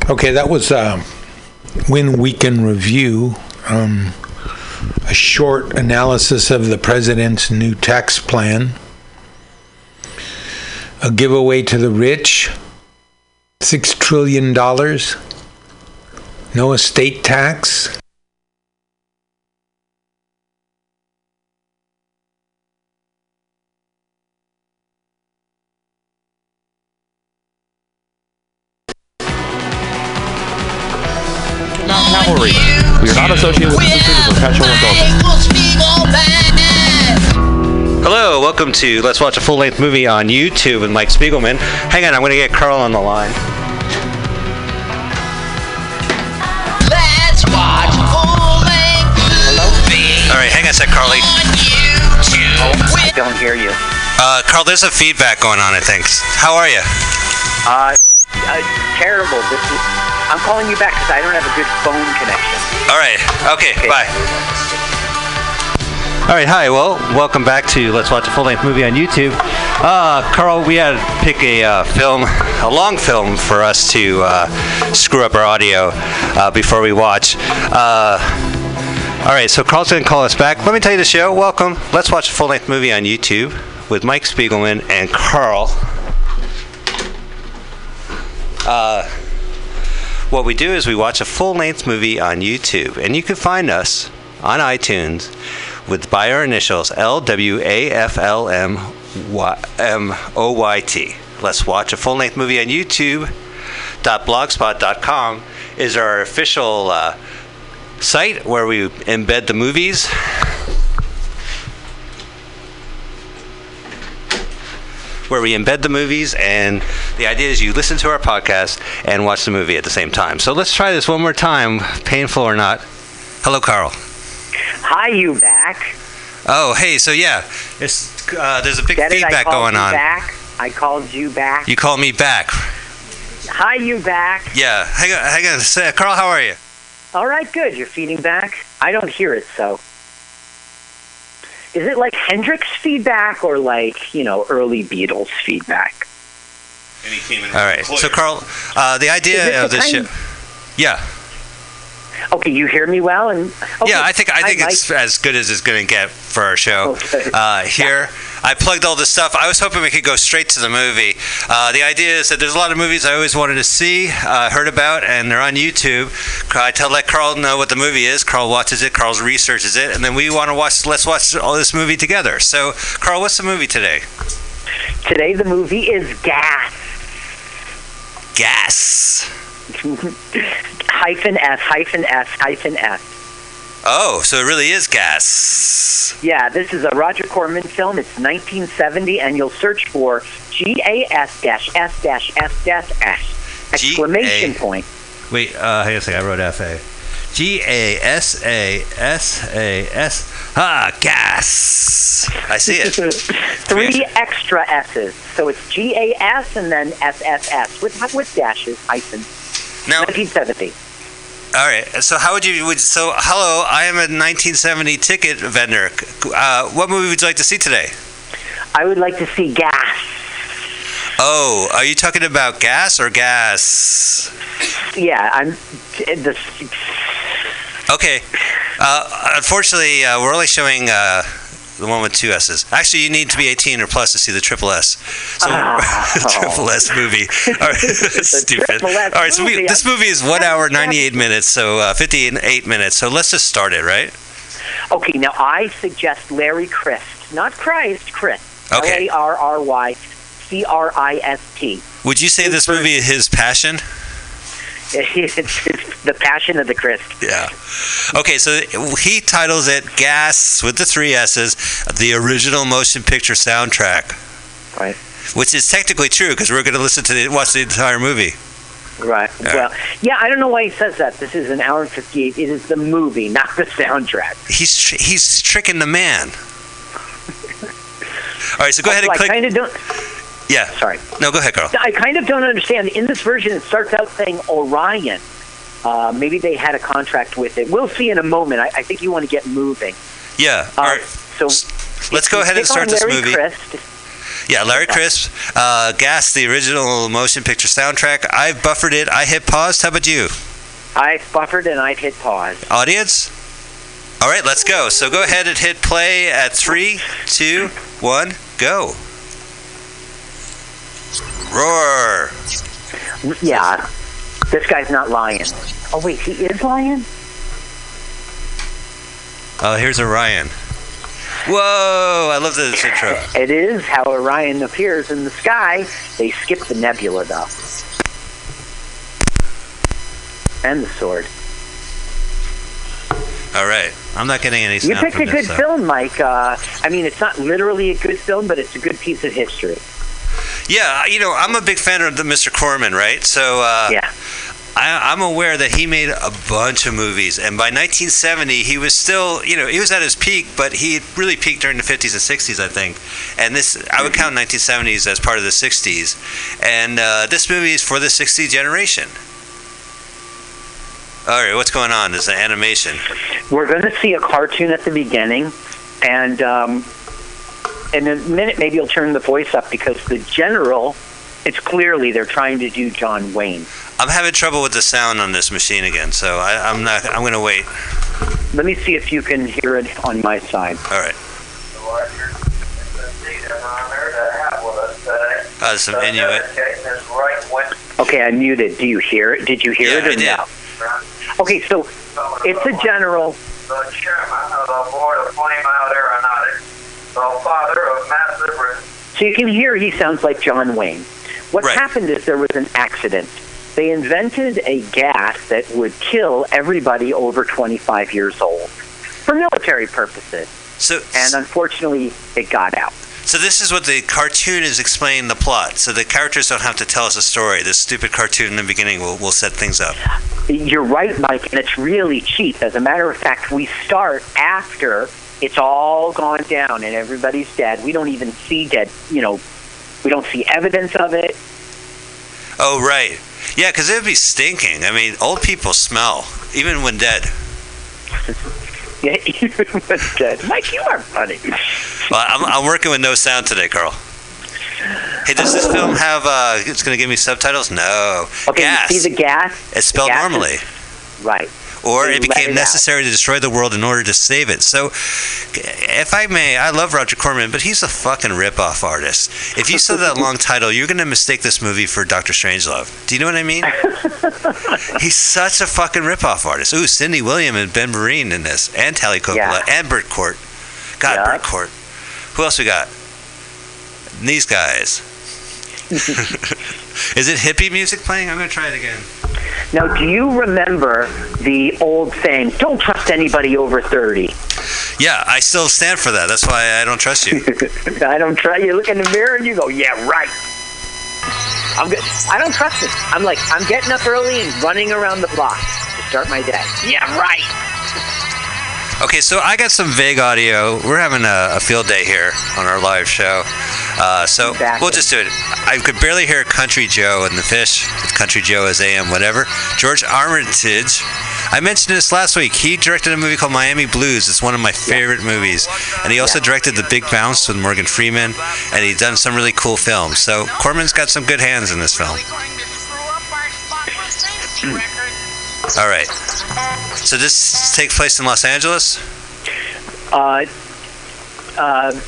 Okay, that was uh, Win Weekend Review. Um, a short analysis of the president's new tax plan. A giveaway to the rich. Six trillion dollars. No estate tax. Cavalry. We are not associated with businesses or perpetual indulgence. Hello, welcome to Let's Watch a Full Length Movie on YouTube with Mike Spiegelman. Hang on, I'm going to get Carl on the line. Carly. I don't hear you. Uh, Carl, there's some feedback going on, I think. How are you? Uh, uh, terrible. This is, I'm calling you back because I don't have a good phone connection. All right, okay, bye. All right, hi. Well, welcome back to Let's Watch a Full Length Movie on YouTube. Uh, Carl, we had to pick a uh, film, a long film, for us to uh, screw up our audio uh, before we watch. All right, so Carl's going to call us back. Let me tell you the show. Welcome. Let's Watch a Full Length Movie on YouTube with Mike Spiegelman and Carl. Uh, what we do is we watch a full length movie on YouTube, and you can find us on iTunes with by our initials L W A F L M M O Y T. Let's watch a full length movie on YouTube. .blogspot.com is our official uh, site where we embed the movies. Where we embed the movies, and the idea is you listen to our podcast and watch the movie at the same time. So let's try this one more time, painful or not. Hello, Carl. Hi, you back? Oh, hey, so yeah, it's, uh, there's a big Get it? I feedback called going you on. Back. I called you back. You called me back. Hi, you back. Yeah, hang on, hang on. Carl, how are you? All right, good. You're feeding back. I don't hear it, so. Is it like Hendrix feedback or like you know early Beatles feedback? All right. So, Carl, uh, the idea of the this show. kind- Yeah. Okay, you hear me well, and okay, yeah, I think I think like- it's as good as it's going to get for our show. Okay. Uh, here, I plugged all this stuff. I was hoping we could go straight to the movie. Uh, the idea is that there's a lot of movies I always wanted to see, uh, heard about, and they're on YouTube. I tell let Carl know what the movie is. Carl watches it. Carl researches it, and then we want to watch. Let's watch all this movie together. So, Carl, what's the movie today? Today the movie is Gas. Gas. hyphen S hyphen S hyphen S. Oh, so it really is gas. Yeah, this is a Roger Corman film. It's 1970, and you'll search for G A S dash S dash S dash S exclamation G-A- point. Wait, uh, hang on a second. I wrote F A. G A S A S A S. Ah, gas. I see it. Three extra S's. So it's G A S and then S S S with with dashes hyphen. Now, 1970. All right. So how would you? Would, so hello, I am a 1970 ticket vendor. Uh, what movie would you like to see today? I would like to see Gas. Oh, are you talking about gas or gas? Yeah, I'm the Okay. Uh, unfortunately, uh, we're only showing uh, the one with two S's. Actually, you need to be 18 or plus to see the triple S. So, triple S movie. All right. Stupid. All right. So we, this movie is one hour 98 minutes. So uh, 58 minutes. So let's just start it, right? Okay, now I suggest Larry Christ, not Christ, Christ. Okay. L A R R Y C R I S T. Would you say this movie is his passion? It's, it's the Passion of the Christ. Yeah. Okay, so he titles it Gas with the three S's, the original motion picture soundtrack. Right. Which is technically true because we're going to listen to the, watch the entire movie. Right. Well, yeah, I don't know why he says that. This is an hour and 58. It is the movie, not the soundtrack. He's tr- he's tricking the man. All right, so go ahead and Also, click. I kind of don't. yeah. Sorry. No, go ahead, Carl. I kind of don't understand. In this version, it starts out saying Orion. Uh, maybe they had a contract with it. We'll see in a moment. I, I think you want to get moving. Yeah. Uh, All right. So Let's go ahead and start this movie. Crist. Yeah, Larry Crisp, uh, Gas, the original motion picture soundtrack. I've buffered it. I hit pause. How about you? I've buffered and I hit pause. Audience? All right, let's go. So go ahead and hit play at three, two, one, go. Roar. Yeah, this guy's not lying. Oh wait, he is lying. Oh, here's Orion. Whoa, I love this intro. It is how Orion appears in the sky. They skip the nebula though, and the sword. All right, I'm not getting any You picked from a this, good so- film, Mike. Uh, I mean, it's not literally a good film, but it's a good piece of history. Yeah, you know, I'm a big fan of the Mr. Corman, right? So uh, yeah. I, I'm aware that he made a bunch of movies, and by 1970, he was still, you know, he was at his peak, but he really peaked during the 50s and 60s, I think. And this, I would count 1970s as part of the 60s, and uh, this movie is for the 60 generation. All right, what's going on? There's an animation. We're going to see a cartoon at the beginning, and um, in a minute maybe you'll turn the voice up because the general, it's clearly they're trying to do John Wayne. I'm having trouble with the sound on this machine again, so I, I'm not. I'm going to wait. Let me see if you can hear it on my side. All right. Uh, some Inuit. Okay, I muted. Do you hear it? Did you hear Yeah, it or I did. no? Okay, so it's a general. the chairman of the board of Flame Out Aeronautics, the father of massive risk. So you can hear he sounds like John Wayne. What happened is there was an accident. They invented a gas that would kill everybody over 25 years old for military purposes. So, and unfortunately, it got out. So this is what the cartoon is explaining the plot. So the characters don't have to tell us a story. This stupid cartoon in the beginning will, will set things up. You're right, Mike, and it's really cheap. As a matter of fact, we start after it's all gone down and everybody's dead. We don't even see dead, you know, we don't see evidence of it. Oh, right. Yeah, because it would be stinking. I mean, old people smell, even when dead. Yeah, even when dead. Mike, you are funny. Well, I'm, I'm working with no sound today, Carl. Hey, does this film have, uh, it's going to give me subtitles? No. Okay, gas. you see the gas? It's spelled gas normally. is- right. Or it became it out. necessary to destroy the world in order to save it. So, if I may, I love Roger Corman, but he's a fucking rip-off artist. If you saw that long title, you're going to mistake this movie for Doctor Strangelove. Do you know what I mean? he's such a fucking rip-off artist. Ooh, Cindy William and Ben Vereen in this, and Talia Coppola, Yeah. and Burt Cort. God, Burt Cort. Who else we got? These guys. Is it hippie music playing? I'm going to try it again. Now, do you remember the old saying, don't trust anybody over 30? Yeah, I still stand for that. That's why I don't trust you. I don't try. You look in the mirror and you go, yeah, right. I'm good. I don't trust it. I'm like, I'm getting up early and running around the block to start my day. Yeah, right. Okay, so I got some vague audio. We're having a, a field day here on our live show. Uh, so we'll just do it. I could barely hear Country Joe and the fish. Country Joe is AM, whatever. George Armitage. I mentioned this last week. He directed a movie called Miami Blues. It's one of my favorite movies. And he also directed The Big Bounce with Morgan Freeman. And he's done some really cool films. So Corman's got some good hands in this film. All right. So this takes place in Los Angeles? Uh, uh,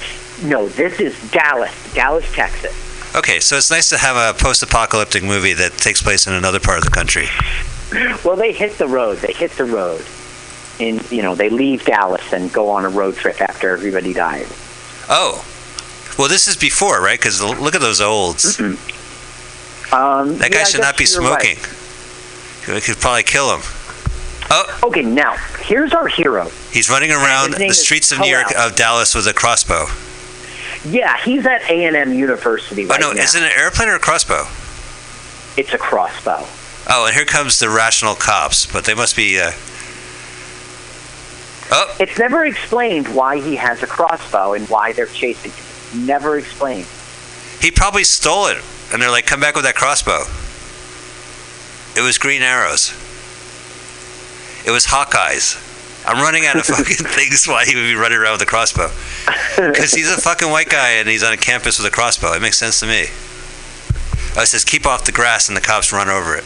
no, this is Dallas, Dallas, Texas. Okay, so it's nice to have a post-apocalyptic movie that takes place in another part of the country. Well, they hit the road. They hit the road. And, you know, they leave Dallas and go on a road trip after everybody died. Oh, well, this is before, right? Because look at those olds. Um, That guy yeah, should not be smoking. right. We could probably kill him. Oh. Okay, now here's our hero. He's running around the streets of New York of Dallas with a crossbow. Yeah, he's at A and M University Right Oh no, now. is it an airplane or a crossbow? It's a crossbow. Oh, and here comes the rational cops, but they must be. Uh, oh, It's never explained why he has a crossbow and why they're chasing him. Never explained. he probably stole it, and they're like, "Come back with that crossbow." It was green arrows. It was Hawkeyes. I'm running out of fucking things why he would be running around with a crossbow. Because he's a fucking white guy and he's on a campus with a crossbow. It makes sense to me. Oh, it says keep off the grass and the cops run over it.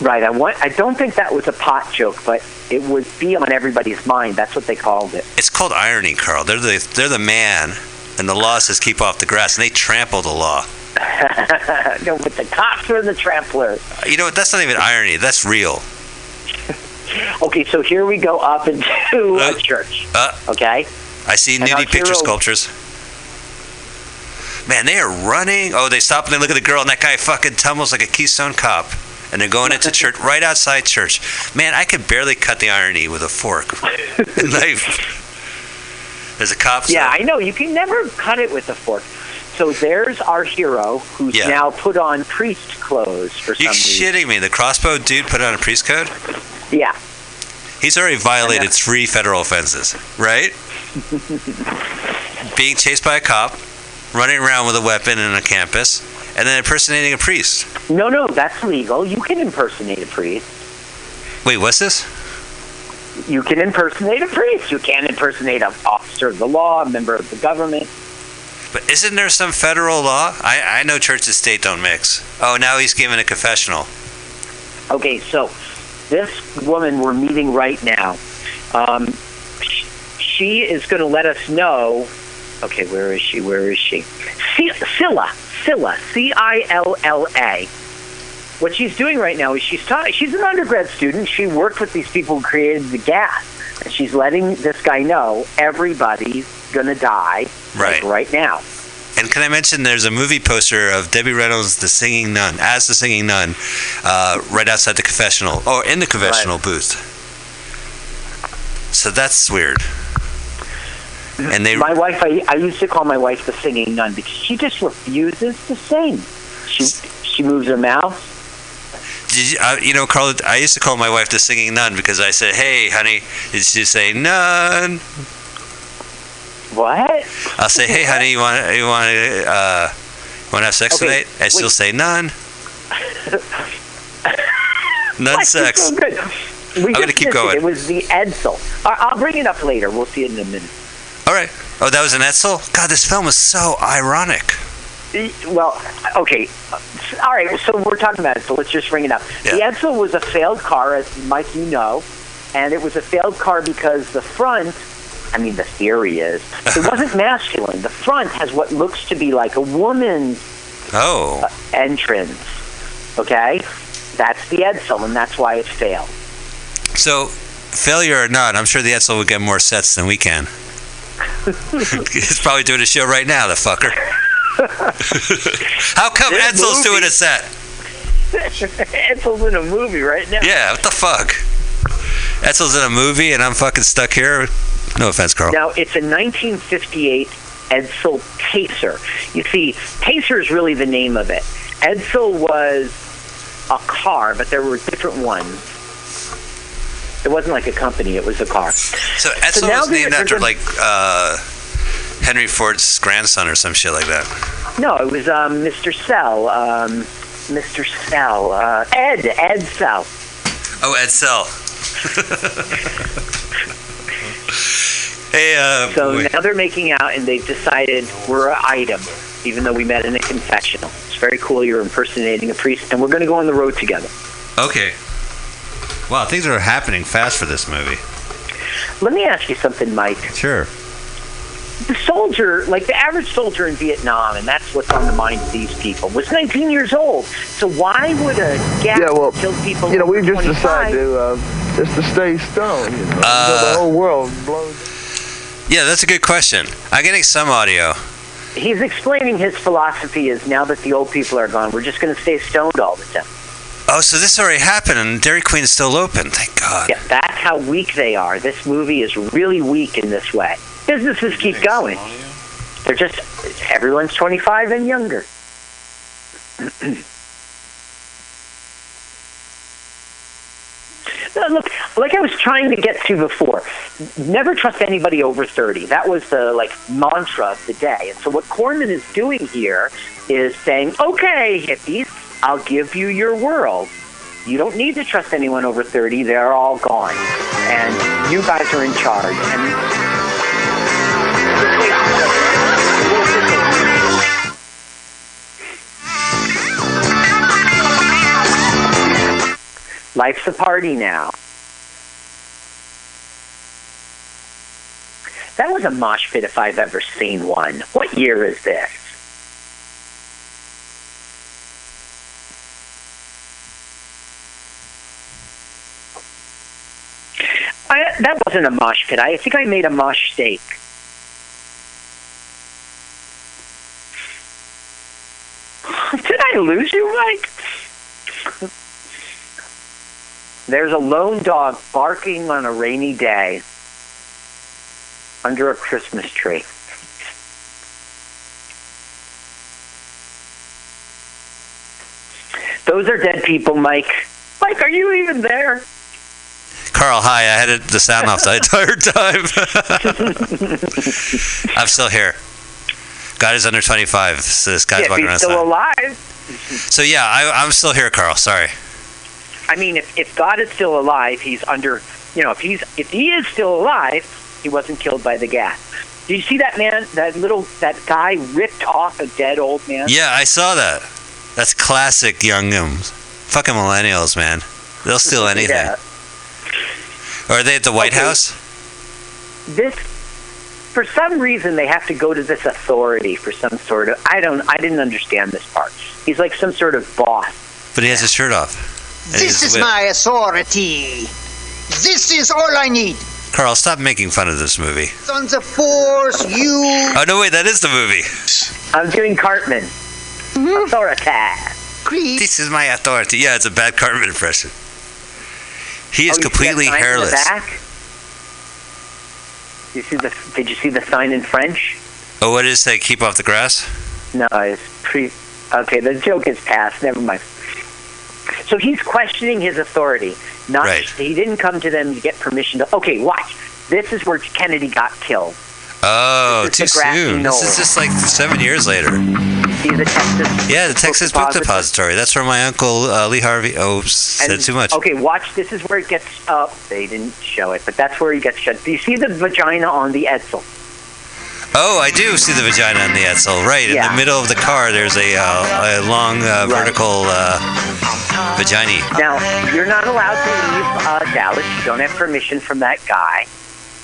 Right. I want. I don't think that was a pot joke, but it would be on everybody's mind. That's what they called it. It's called irony, Carl. They're the they're the man, and the law says keep off the grass, and they trample the law. no, but the cops are the tramplers. You know what? That's not even irony. That's real. Okay, so here we go up into a church. Uh, Okay. I see nudie picture hero- sculptures. Man, they are running. Oh, they stop and they look at the girl, and that guy fucking tumbles like a Keystone cop. And they're going into church, right outside church. Man, I could barely cut the irony with a fork and knife. There's a cop. Yeah, I know. You can never cut it with a fork. So there's our hero who's Yeah. now put on priest clothes for You some reason. shitting me? The crossbow dude put on a priest code? Yeah. He's already violated three federal offenses, right? Being chased by a cop, running around with a weapon in a campus, and then impersonating a priest. No, no, that's legal. You can impersonate a priest. Wait, what's this? You can impersonate a priest. You can impersonate an officer of the law, a member of the government. But isn't there some federal law? I, I know church and state don't mix. Oh, now he's giving a confessional. Okay, so this woman we're meeting right now, um, she is going to let us know. Okay, where is she? Where is she? Cilla, Cilla, C I L L A. What she's doing right now is she's ta- she's an undergrad student. She worked with these people who created the gas, and she's letting this guy know everybody's gonna die Right. like right now. And can I mention there's a movie poster of Debbie Reynolds, the singing nun, as the singing nun, uh, right outside the confessional, or in the confessional booth. So that's weird. And they my wife, I, I used to call my wife the singing nun because she just refuses to sing. She she moves her mouth. Did you, uh, you know, Carl, I used to call my wife the singing nun because I said, hey, honey, did she'd say nun? What? I'll say, hey, honey, you want you want to uh, want to have sex Okay, tonight? And she'll say none. None sex. So I'm gonna keep missed it. going. It was the Edsel. I'll bring it up later. We'll see it in a minute. All right. Oh, that was an Edsel. God, this film is so ironic. Well, okay. All right. So we're talking about it. So let's just bring it up. The Edsel was a failed car, as Mike you know, and it was a failed car because the front. I mean, the theory is it wasn't masculine. The front has what looks to be like a woman's Oh. uh, entrance. Okay, that's the Edsel, and that's why it failed. So, failure or not, I'm sure the Edsel would get more sets than we can. He's probably doing a show right now, the fucker. How come This Edsel's doing a set? Edsel's in a movie right now. Yeah, what the fuck? Edsel's in a movie and I'm fucking stuck here? No offense, Carl. Now, it's a 1958 Edsel Pacer. You see, Pacer is really the name of it. Edsel was a car, but there were different ones. It wasn't like a company, it was a car. So Edsel now was named after like uh, Henry Ford's grandson or some shit like that. No, it was um, Mr. Sell. Um, Mr. Sell. Uh, Ed. Ed Sell. Oh, Edsel. hey, uh, So boy. now they're making out, and they've decided we're an item, even though we met in a confessional. It's very cool. You're impersonating a priest, and we're going to go on the road together. okay. Wow, things are happening fast for this movie. Let me ask you something, Mike. Sure. The soldier, like the average soldier in Vietnam, and that's what's on the mind of these people, was 19 years old. So why would a gas Yeah, well, kill people? You know, we just 25? decided to uh, just to stay stoned. You know, until Uh, the whole world blows. Yeah, that's a good question. I'm getting some audio. He's explaining his philosophy is now that the old people are gone, we're just going to stay stoned all the time. Oh, so this already happened, and Dairy Queen is still open. Thank God. Yeah, that's how weak they are. This movie is really weak in this way. Businesses keep going. They're just everyone's 25 and younger. Uh, Look, like I was trying to get to before, never trust anybody over 30. That was the like mantra of the day. And so what Corman is doing here is saying, "Okay, hippies, I'll give you your world. You don't need to trust anyone over 30. They're all gone, and you guys are in charge." And Life's a party now. That was a mosh pit if I've ever seen one. What year is this? I, that wasn't a mosh pit. I think I made a mosh steak. Did I lose you, Mike? There's a lone dog barking on a rainy day under a Christmas tree. Those are dead people, Mike. Mike, are you even there? Carl, hi. I had it, the sound off the entire time. I'm still here. God is under 25, so this guy's Yeah, walking around. he's still alive. So yeah, I, I'm still here, Carl. Sorry. I mean, if, if God is still alive, he's under. You know, if he's if he is still alive, he wasn't killed by the gas. Did you see that man? That little that guy ripped off a dead old man. Yeah, I saw that. That's classic young youngums. Fucking millennials, man. They'll steal anything. Yeah. Are they at the White House? This, for some reason, they have to go to this authority for some sort of. I don't. I didn't understand this part. He's like some sort of boss. But he has his shirt off. And This he's is my authority. This is all I need. Carl, stop making fun of this movie. Sons of Force, you. Oh no, wait, that is the movie. I'm doing Cartman. Mm-hmm. Authority. This is my authority. Yeah, it's a bad Cartman impression. He is Oh, you see that completely sign in the hairless. You see the? Did you see the sign in French? Oh, what is that? Keep off the grass. No, it's pre. Okay, the joke is past. Never mind. So he's questioning his authority. Not he didn't come to them to get permission to. Okay, watch. This is where Kennedy got killed. Oh, too soon. This is just like seven years later. See the Texas. Yeah, the Texas Book Depository. That's where my uncle uh, Lee Harvey. Oh, said And- too much. Okay, watch. This is where it gets. Oh, they didn't show it, but that's where he gets shut. Do you see the vagina on the Edsel? Oh, I do see the vagina on the Edsel. Right in the middle of the car, there's a, uh, a long uh, vertical uh, vagina. Now, you're not allowed to leave uh, Dallas. You don't have permission from that guy.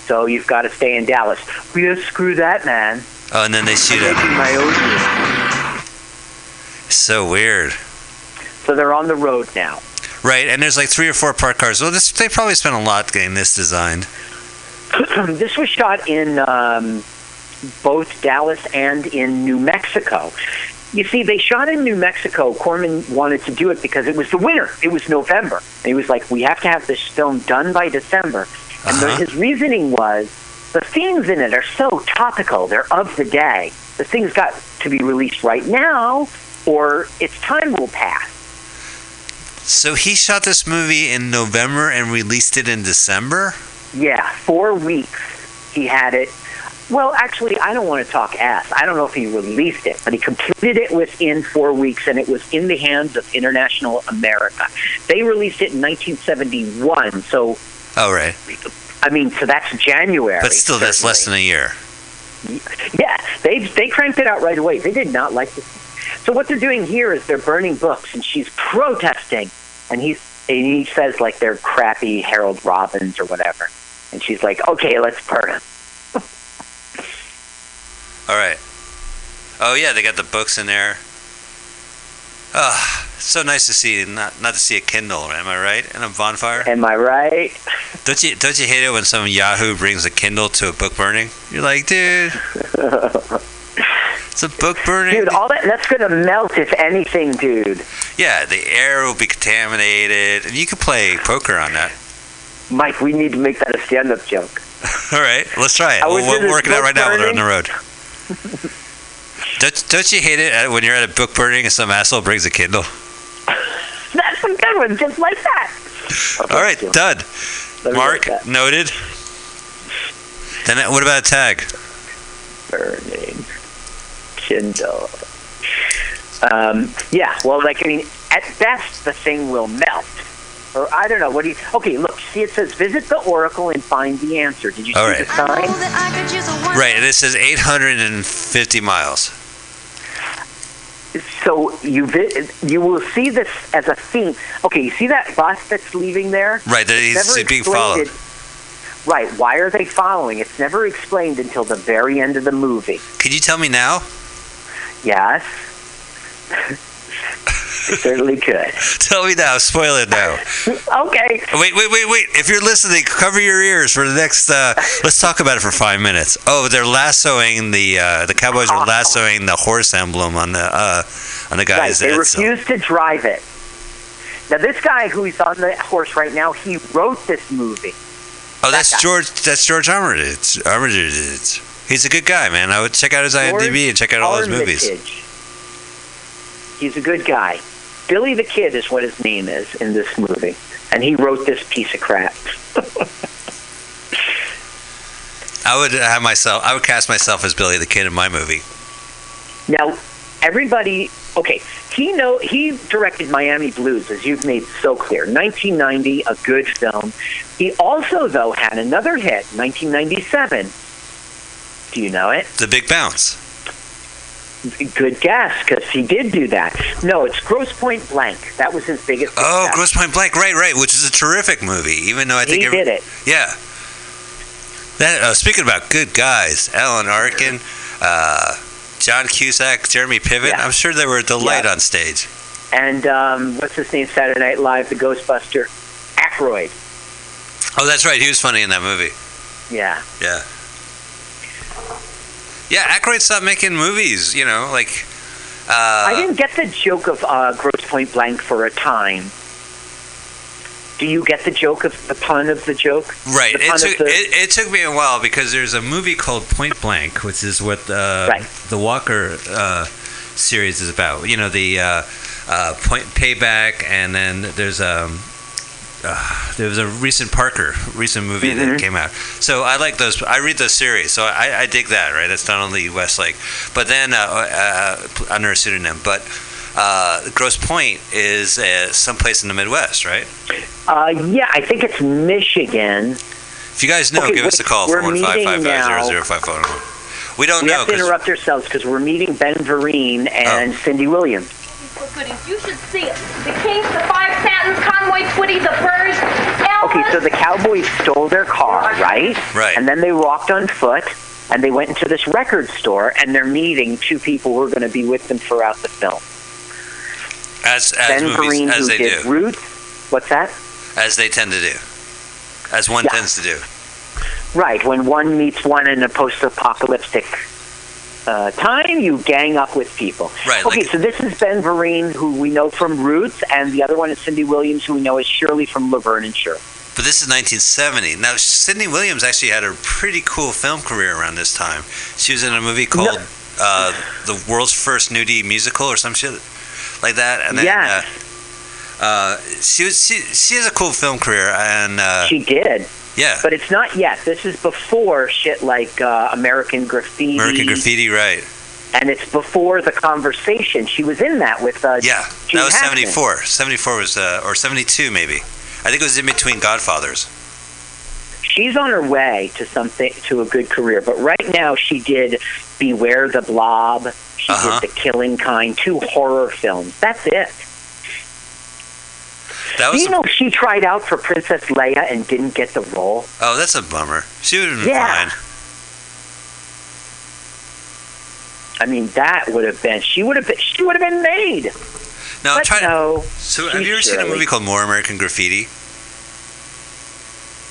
So you've got to stay in Dallas. we Yeah, screw that, man. Oh, and then they shoot him. My own. So weird. So they're on the road now. Right, and there's like three or four parked cars. Well, this, they probably spent a lot getting this designed. this was shot in um, both Dallas and in New Mexico. You see, they shot in New Mexico. Corman wanted to do it because it was the winter. It was November. And he was like, we have to have this film done by December. And the, uh-huh. his reasoning was the themes in it are so topical. They're of the day. The thing's got to be released right now, or its time will pass. So he shot this movie in November and released it in December? Yeah, four weeks he had it. Well, actually, I don't want to talk ass. I don't know if he released it, but he completed it within four weeks, and it was in the hands of International America. They released it in 1971, so Oh, right. I mean, so that's January. But still, that's less than a year. Yeah, they they cranked it out right away. They did not like this. So what they're doing here is they're burning books, and she's protesting, and he's and he says like they're crappy Harold Robbins or whatever, and she's like, okay, let's burn them. All right. Oh yeah, they got the books in there. Ah, it's so nice to see not not to see a Kindle. Am I right? And a bonfire. Am I right? Don't you don't you hate it when some Yahoo brings a Kindle to a book burning? You're like, dude, it's a book burning. Dude, all that that's gonna melt if anything, dude. Yeah, the air will be contaminated, and you could play poker on that. Mike, we need to make that a stand-up joke. All right, let's try it. I We'll, in we'll work it out right now while we're on the road. Don't, don't you hate it when you're at a book burning and some asshole brings a Kindle? That's a good one, just like that. All right, done. Let Mark, write that. noted. Then uh, what about a tag? Burning Kindle. Um, yeah, well, like I mean, at best the thing will melt. Or I don't know. What do you? Okay, look. See, it says visit the oracle and find the answer. Did you All see right. the sign? Right, and it says 850 miles. So you vi- you will see this as a theme. Okay, you see that bus that's leaving there? Right, that It's he's never being followed. it- Right. Why are they following? It's never explained until the very end of the movie. Could you tell me now? Yes. Certainly could. Tell me now. Spoil it now. Okay. Wait, wait, wait, wait. If you're listening, cover your ears for the next. Uh, let's talk about it for five minutes. Oh, they're lassoing the uh, the Cowboys are lassoing the horse emblem on the uh, on the Right. guy's They head. so- refuse to drive it. Now, this guy who's on the horse right now, he wrote this movie. Oh, that's George. That's George Armitage. Armitage. He's a good guy, man. I would check out his IMDb and check out all his movies. Armitage. He's a good guy. Billy the Kid is what his name is in this movie, and he wrote this piece of crap. I would have myself. I would cast myself as Billy the Kid in my movie. Now, everybody, okay, he know he directed Miami Blues, as you've made so clear. 1990, a good film. He also, though, had another hit, 1997. Do you know it? The Big Bounce. Good guess, because he did do that. No, it's Grosse Pointe Blank. That was his biggest. Oh, success. Grosse Pointe Blank. Right, right. Which is a terrific movie. Even though I think He every- did it. Yeah. That uh, speaking about good guys, Alan Arkin, uh, John Cusack, Jeremy Piven. I'm sure they were a delight Yeah. on stage. And um, what's his name? Saturday Night Live, the Ghostbuster, Aykroyd. Oh, that's right. He was funny in that movie. Yeah. Yeah. Yeah, Aykroyd stopped making movies. You know, like. Uh, I didn't get the joke of uh, Grosse Pointe Blank for a time. Do you get the joke of the pun of the joke? Right. The It took, the, it, it took me a while because there's a movie called Point Blank, which is what uh, the Walker uh, series is about. You know, the uh, uh, Point Payback, and then there's um, uh, there was a recent Parker recent movie Mm-hmm. that came out. So I like those. I read those series, so I, I dig that. Right. That's not only Westlake, but then uh, uh, under a pseudonym, but. Uh, Grosse Pointe is uh, someplace in the Midwest, right? uh, yeah, I think it's Michigan. If you guys know, Okay, give us a call we're for one five five meeting now. zero five five. We don't we know have to interrupt ourselves because we're meeting Ben Vereen and Cindy Williams. You should see it. The Kings, the Five Satins, Conway Twitty, the Birds, Okay, so the Cowboys stole their car, right? Right. And then they walked on foot, and they went into this record store, and they're meeting two people who are going to be with them throughout the film. as as ben movies Vereen, as who they did do, Roots. What's that? as they tend to do, as one tends to do. Right. When one meets one in a post-apocalyptic uh, time, you gang up with people. Right, Okay, like- so this is Ben Vereen, who we know from Roots, and the other one is Cindy Williams, who we know as Shirley from Laverne and Shirley. But this is 1970. Now, Cindy Williams actually had a pretty cool film career around this time. She was in a movie called uh, "The World's First Nudie Musical" or some shit like that. And then, Yes. uh, uh, she was she, she has a cool film career, and uh, She did. Yeah. But it's not yet. This is before shit like uh, American Graffiti. American Graffiti, right? And it's before the conversation. She was in that with uh, Yeah, Gene that was Hackman. 74. 74 was uh, or 72 maybe. I think it was in between Godfathers. She's on her way to something to a good career, but right now she did Beware the Blob. She Uh-huh. did The Killing Kind, two horror films. That's it. That Do was you know she tried out for Princess Leia and didn't get the role? Oh, that's a bummer. She would have been Yeah. fine. I mean, that would have been. She would have been. She would have been made. No, But try no. So, have you ever seen a movie called More American Graffiti?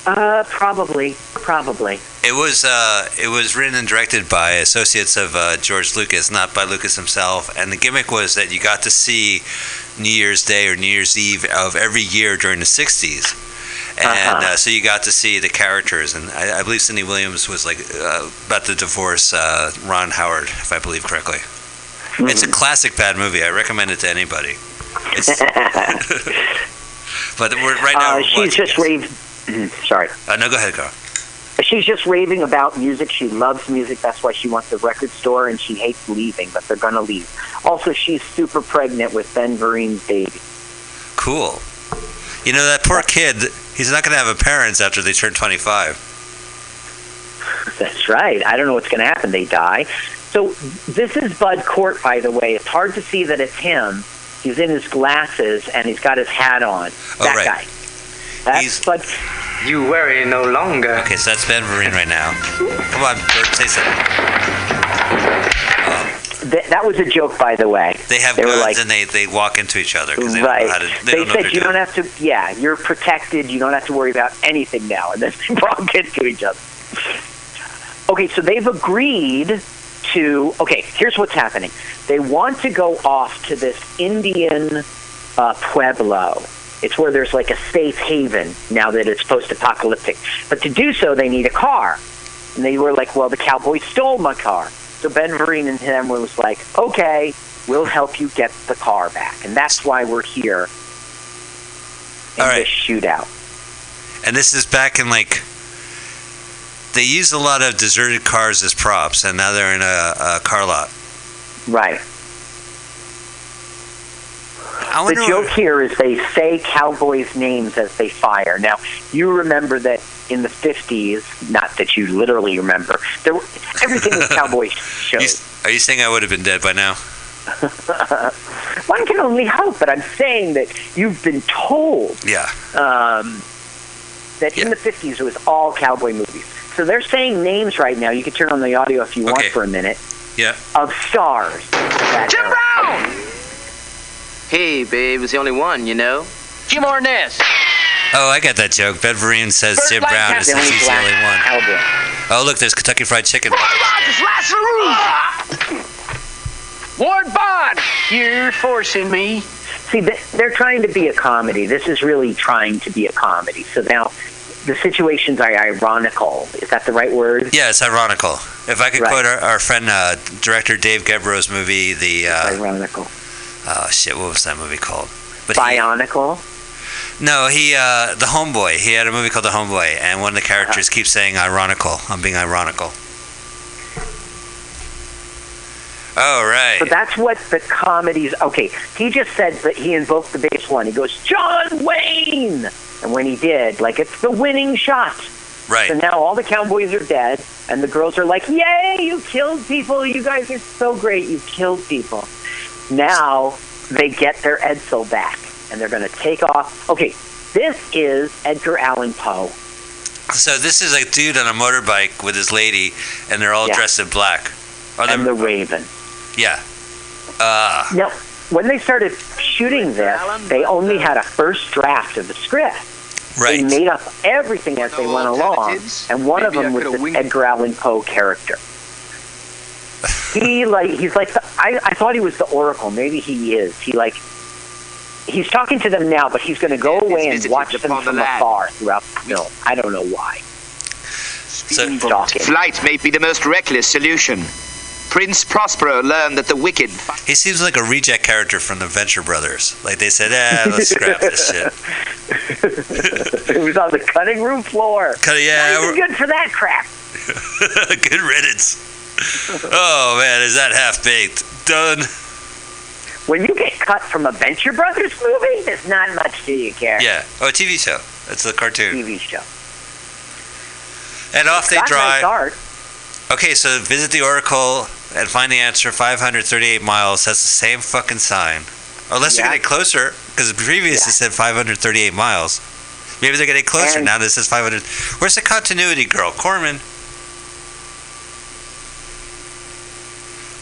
Uh, probably, probably. It was uh, it was written and directed by associates of uh, George Lucas, not by Lucas himself. And the gimmick was that you got to see New Year's Day or New Year's Eve of every year during the '60s, and Uh-huh. uh, so you got to see the characters. And I, I believe Cindy Williams was like uh, about to divorce uh, Ron Howard, if I believe correctly. It's a classic bad movie. I recommend it to anybody. It's but we're right now. Uh, she's just raving. Sorry. Uh, no, go ahead, Carl. She's just raving about music. She loves music. That's why she wants the record store, and she hates leaving, but they're going to leave. Also, she's super pregnant with Ben Vereen's baby. Cool. You know that poor kid. He's not going to have a parents after they turn 25. That's right. I don't know what's going to happen. They die. So this is Bud Cort, by the way. It's hard to see that it's him. He's in his glasses and he's got his hat on. Oh, that right. guy. That's Bud. You worry no longer. Okay, so that's Ben Vereen right now. Come on, Bert, say something. Th- that was a joke, by the way. They have They guns like- and they, they walk into each other because they right. don't know how to. They, They, don't said what you they're don't have to. Yeah, you're protected. You don't have to worry about anything now. And then they walk into each other. Okay, so they've agreed to. Okay, here's what's happening. They want to go off to this Indian uh, pueblo. It's where there's like a safe haven now that it's post-apocalyptic. But to do so, they need a car. And they were like, "Well, the cowboys stole my car." So Ben Vereen and him was like, "Okay, we'll help you get the car back," and that's why we're here in this shootout. And this is back in like. They used a lot of deserted cars as props, and now they're in a, a car lot. Right. I the joke here is they say cowboys' names as they fire. Now, you remember that in the 50s, not that you literally remember, there were, everything was cowboy shows. Are you saying I would have been dead by now? One can only hope, but I'm saying that you've been told Yeah. um, that in the 50s it was all cowboy movies. So they're saying names right now. You can turn on the audio if you want for a minute. Yeah. Of stars. Jim Brown! Hey, babe, it's the only one, you know? Jim Ornez. Oh, I got that joke. Ben Vereen says Burt Jim Brown is Lancaster. he's the only one. Cowboy. Oh, look, there's Kentucky Fried Chicken. Ward Bond, you're forcing me. See, they're trying to be a comedy. This is really trying to be a comedy. So now the situations are ironical. Is that the right word? Yeah, it's ironical. If I could Right. quote our, our friend, uh, director Dave Gebro's movie, the. Uh, ironical. Oh, shit, what was that movie called? But he- no, he, uh, The Homeboy. He had a movie called The Homeboy, and one of the characters keeps saying ironical. I'm being ironical. Oh, right. So that's what the comedies. Okay, he just said that he invoked the base one. He goes, John Wayne! And when he did, like, it's the winning shot. Right. So now all the cowboys are dead, and the girls are like, Yay, you killed people. You guys are so great. You killed people. Now they get their Edsel back, and they're going to take off. Okay, this is Edgar Allan Poe. So this is a dude on a motorbike with his lady, and they're all Yeah. dressed in black. Are and they- the Raven. Yeah. Uh, Now, when they started shooting this, they only had a first draft of the script. Right. They made up everything as they went along, and one of them was could've this. Edgar Allan Poe character. He like he's like the, I I thought he was the Oracle. Maybe he is. He like he's talking to them now, but he's going to go away and watch them upon the from afar throughout the film. I don't know why. So, Flight may be the most reckless solution. Prince Prospero learned that the wicked. he seems like a reject character from the Venture Brothers. Like they said, eh, let's scrap this shit. it was on the cutting room floor. Cut yeah, Not even good for that crap. Good riddance. Oh man, is that half baked? Done. When you get cut from a Venture Brothers movie, there's not much do you care. Yeah. Oh, a TV show. It's a cartoon. TV show. And off they Got nice drive. Okay, so visit the Oracle and find the answer. 538 miles. That's the same fucking sign. Unless Yeah. they're getting closer, because previous it said 538 miles. Maybe they're getting closer And- now. This says 500. Where's the continuity, girl? Corman.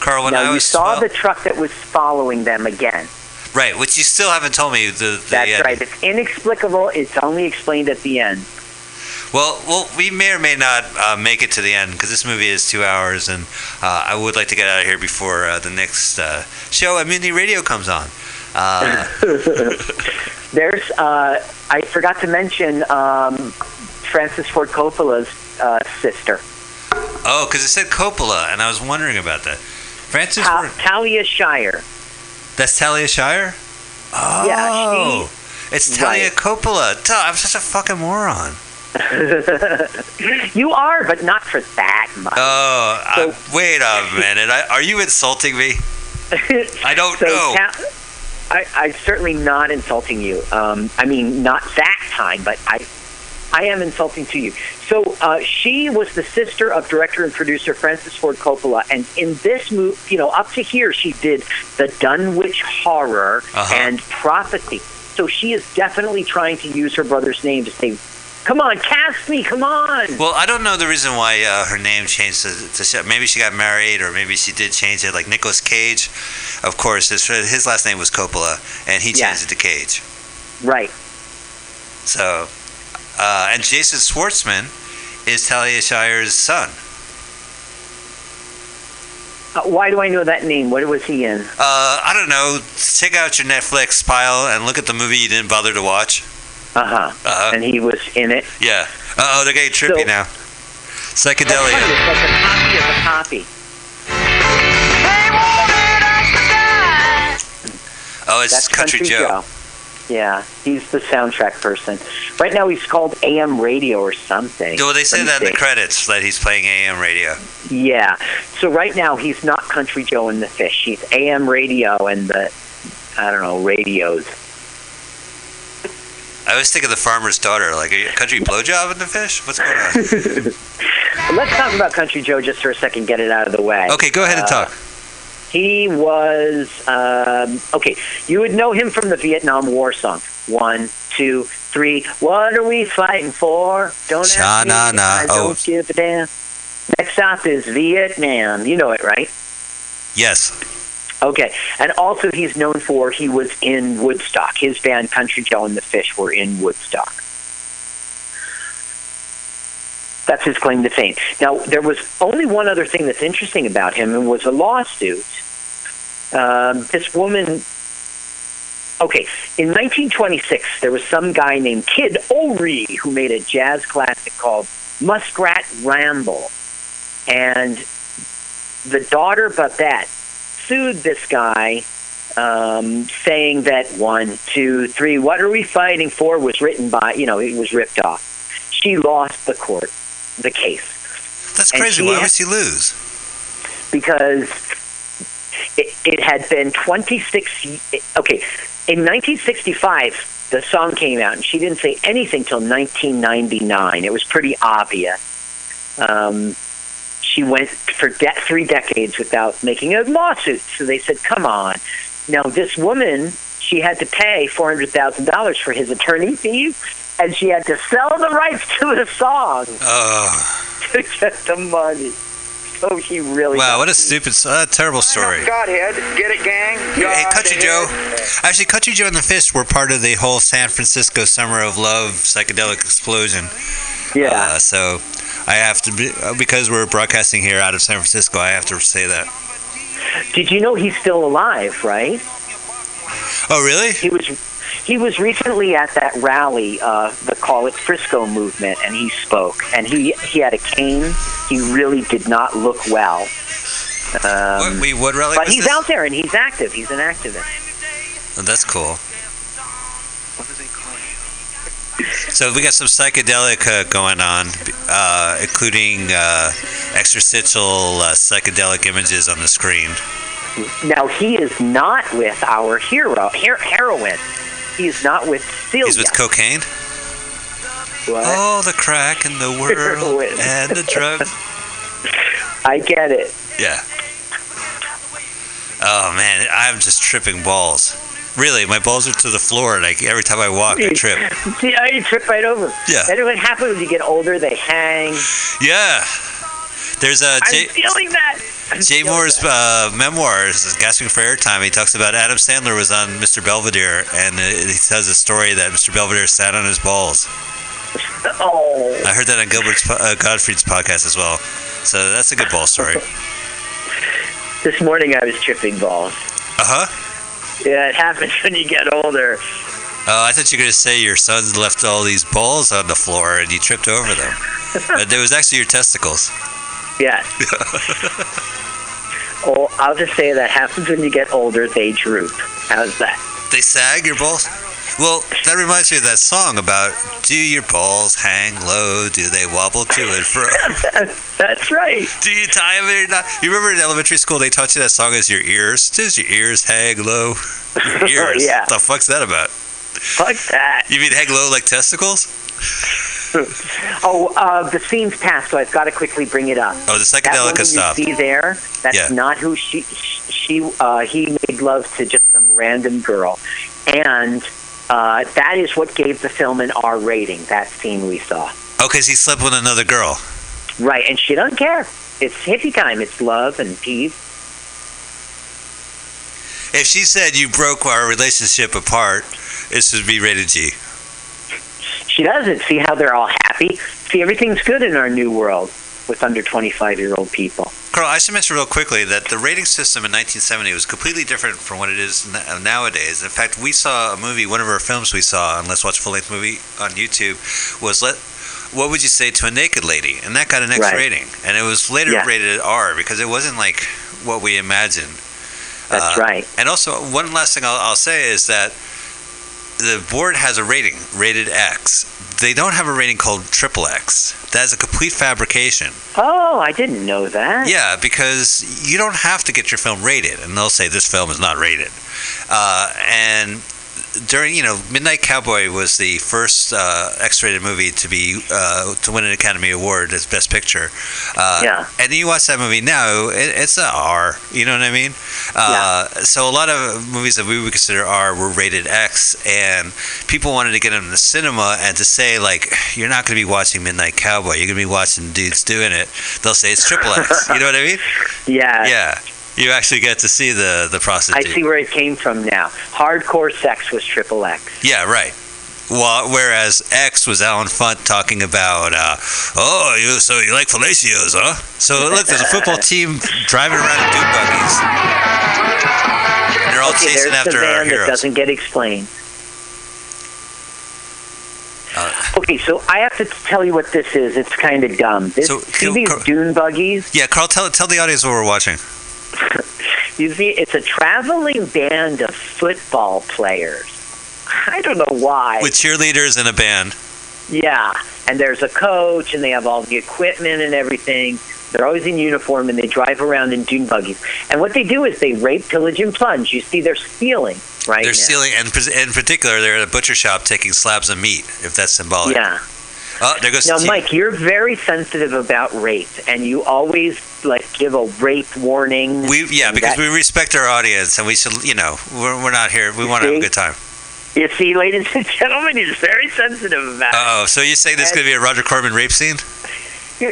Carl, when now I you saw 12 the truck that was following them again. right, which you still haven't told me. The, the That's end. right. It's inexplicable. It's only explained at the end. Well, well, we may or may not uh, make it to the end because this movie is two hours, and uh, I would like to get out of here before uh, the next uh, show at Mutiny Radio comes on. Uh, There's, uh, I forgot to mention um, Francis Ford Coppola's uh, sister, oh, because it said Coppola, and I was wondering about that. Francis, Ta- Talia Shire. that's Talia Shire. Oh, Yeah, it's Talia Right. Coppola. Duh, I'm such a fucking moron. you are, but not for that much. Oh, I, wait a minute. I, are you insulting me? I don't So know. Ta- I, I'm certainly not insulting you. Um, I mean, not that time, but I, I am insulting to you. So uh, she was the sister of director and producer Francis Ford Coppola, and in this movie, you know, up to here, she did the Dunwich Horror Uh-huh. and Prophecy. So she is definitely trying to use her brother's name to say, "Come on, cast me, come on." Well, I don't know the reason why uh, her name changed to, to maybe she got married or maybe she did change it. Like Nicolas Cage, of course, his his last name was Coppola, and he Yeah. changed it to Cage. Right. So, uh, and Jason Schwartzman is Talia Shire's son. Uh, why do I know that name? What was he in? Uh, I don't know. Check out your Netflix pile and look at the movie you didn't bother to watch. Uh huh. Uh-huh. And he was in it. Yeah. Uh oh, they're getting trippy So- now. Psychedelia. It's like a copy of a copy. Oh, it's That's Country, Joe. Yeah, he's the soundtrack person. Right now, he's called AM Radio or something. Well, they say that in the credits that he's playing AM radio. Yeah. So right now, he's not Country Joe and the Fish. He's AM Radio and the, I don't know, radios. I always think of the farmer's daughter, like a country blowjob in the fish. What's going on? Let's talk about Country Joe just for a second. Get it out of the way. Okay, go ahead and Uh, talk. He was um, okay. You would know him from the Vietnam War song. One, two, three. What are we fighting for? Don't ask me. Sha-na-na. I don't Oh. give a damn. Next stop is Vietnam. You know it, right? Yes. Okay. And also, he's known for he was in Woodstock. His band, Country Joe and the Fish, were in Woodstock. That's his claim to fame. Now, there was only one other thing that's interesting about him, and was a lawsuit. Um, this woman. Okay, in 1926, there was some guy named Kid Ory who made a jazz classic called Muskrat Ramble, and the daughter Babette sued this guy, um, saying that one, two, three, what are we fighting for was written by, you know, it was ripped off. She lost the court, the case. That's And crazy. Why had- would she lose? because it, it had been 26 y- okay in 1965 the song came out and she didn't say anything till 1999 it was pretty obvious um, she went for de- three decades without making a lawsuit so they said come on now this woman she had to pay $400000 for his attorney fees and she had to sell the rights to the song Oh, to get the money so he really wow! What a stupid, uh, terrible story. Godhead, get it, gang? Hey, Country Joe. Actually, Country Joe and the Fish were part of the whole San Francisco Summer of Love psychedelic explosion. Yeah. Uh, so I have to be uh, because we're broadcasting here out of San Francisco. I have to say that. Did you know he's still alive, right? Oh, really? He was he was recently at that rally, uh, the Call It Frisco movement, and he spoke. And he he had a cane. He really did not look well. Um, Wait, what rally but he's this? out there and he's active. He's an activist. Oh, that's cool. So we got some psychedelic uh, going on, uh, including uh, extrastitial uh, psychedelic images on the screen. Now he is not with our hero, her- heroine. He is not with Celia. He's with cocaine. What? Oh, the crack in the world and the drugs. I get it. Yeah. Oh man, I'm just tripping balls. Really, my balls are to the floor, and I, every time I walk, I trip. See, I trip right over. Yeah. And what happens when you get older? They hang. Yeah. There's a I'm feeling that. Jay Mohr's uh, memoirs, Gasping for Airtime. He talks about Adam Sandler was on Mr. Belvedere, and uh, he tells a story that Mr. Belvedere sat on his balls. Oh. I heard that on Gilbert's uh, Gottfried's podcast as well. So that's a good ball story. This morning I was tripping balls. Uh huh. Yeah, it happens when you get older. Oh, I thought you were going to say your sons left all these balls on the floor and you tripped over them. but it was actually your testicles. Yes. Oh, I'll just say that happens when you get older. They droop. How's that? They sag your balls? Well, that reminds me of that song about do your balls hang low? Do they wobble to and fro? That's right. Do you tie them or not? You remember in elementary school they taught you that song as your ears? Does your ears hang low? Your ears. Yeah. What The fuck's that about? Fuck that. You mean hang low like testicles? Oh, uh, the scene's passed, so I've got to quickly bring it up. Oh, the psychedelic has see there, that's Yeah. not who she. She, uh, he made love to just some random girl, and uh, that is what gave the film an R rating. That scene we saw, Oh, because he slept with another girl. right? And she doesn't care. It's hippie time. It's love and peace. If she said you broke our relationship apart, this would be rated G. She doesn't see how they're all happy. See, everything's good in our new world with under 25 year old people. Carl, I should mention real quickly that the rating system in 1970 was completely different from what it is n- nowadays. In fact, we saw a movie, one of our films we saw on Let's Watch Full Length Movie on YouTube, was Let. What would you say to a naked lady? And that got an X Right. rating, and it was later Yeah. rated R because it wasn't like what we imagined. That's Uh, right. And also, one last thing I'll, I'll say is that the board has a rating, rated X. They don't have a rating called triple X. That is a complete fabrication. Oh, I didn't know that. Yeah, because you don't have to get your film rated, and they'll say this film is not rated. Uh, and during, you know, Midnight Cowboy was the first uh, X-rated movie to be uh, to win an Academy Award as Best Picture. Uh, Yeah. And you watch that movie now, it, it's a R. You know what I mean? Uh, So a lot of movies that we would consider R were rated X, and people wanted to get them in the cinema and to say like, you're not going to be watching Midnight Cowboy. You're going to be watching dudes doing it. They'll say it's triple X. you know what I mean? Yeah. Yeah. You actually get to see the the process. I see where it came from now. Hardcore sex was triple X. Yeah, right. Well, whereas X was Allen Funt talking about, uh, oh, you so you like fellatios, huh? So look, there's a football team driving around in dune buggies. And they're all okay, chasing there's after the our van that doesn't get explained. Uh, Okay, so I have to tell you what this is. It's kind of dumb. This, see these dune buggies? yeah, Carl, tell tell the audience what we're watching. You see, it's a traveling band of football players. I don't know why. With cheerleaders and a band. Yeah, and there's a coach, and they have all the equipment and everything. They're always in uniform, and they drive around in dune buggies. And what they do is they rape, pillage, and plunge. You see, they're stealing right they're now. stealing, and in particular, they're at a butcher shop taking slabs of meat, if that's symbolic. Yeah. Oh, there goes Now. Mike, you're very sensitive about rape, and you always like give a rape warning. We yeah, because that- we respect our audience, and we should, you know, we're, we're not here. We want to have a good time. You see, ladies and gentlemen, he's very sensitive about. Oh, so you say this is going to be a Roger Corman rape scene?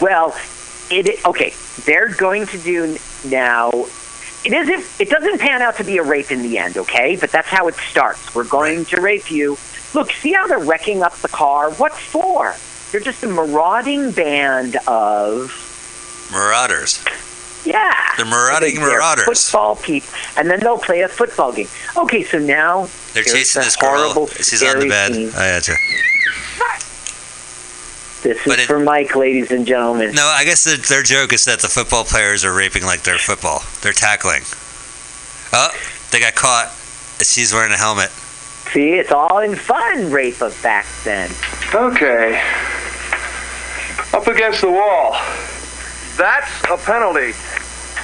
Well, it okay. They're going to do now. It isn't. It doesn't pan out to be a rape in the end, okay? But that's how it starts. We're going to rape you. Look, see how they're wrecking up the car. What for? They're just a marauding band of Marauders. yeah. They're marauding They're marauders. Football people, and then they'll play a football game. Okay, so now They're chasing the this girl. horrible, She's on the bed. scene. I got you. This is it- for Mike, ladies and gentlemen. No, I guess their, their joke is that the football players are raping like they're football. They're tackling. Oh, they got caught. She's wearing a helmet. See, it's all in fun, rape of back then. Okay. Up against the wall. That's a penalty.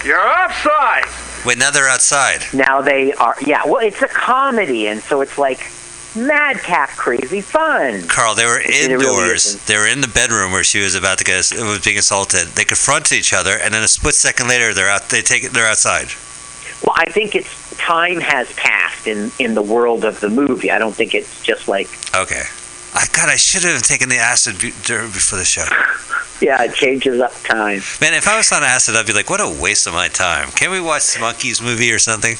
You're offside. Wait, now they're outside. Now they are, yeah, well, it's a comedy, and so it's like madcap, crazy fun. Carl, they were It really indoors. isn't. they were in the bedroom where she was about to get was being assaulted. They confront each other, and then a split second later, they're out. They take it. They're outside. Well, I think it's time has passed in, in the world of the movie. I don't think it's just like, Okay. I God, I should have taken the acid before the show. yeah, it changes up time. Man, if I was on acid, I'd be like, what a waste of my time. Can't we watch the Monkees movie or something?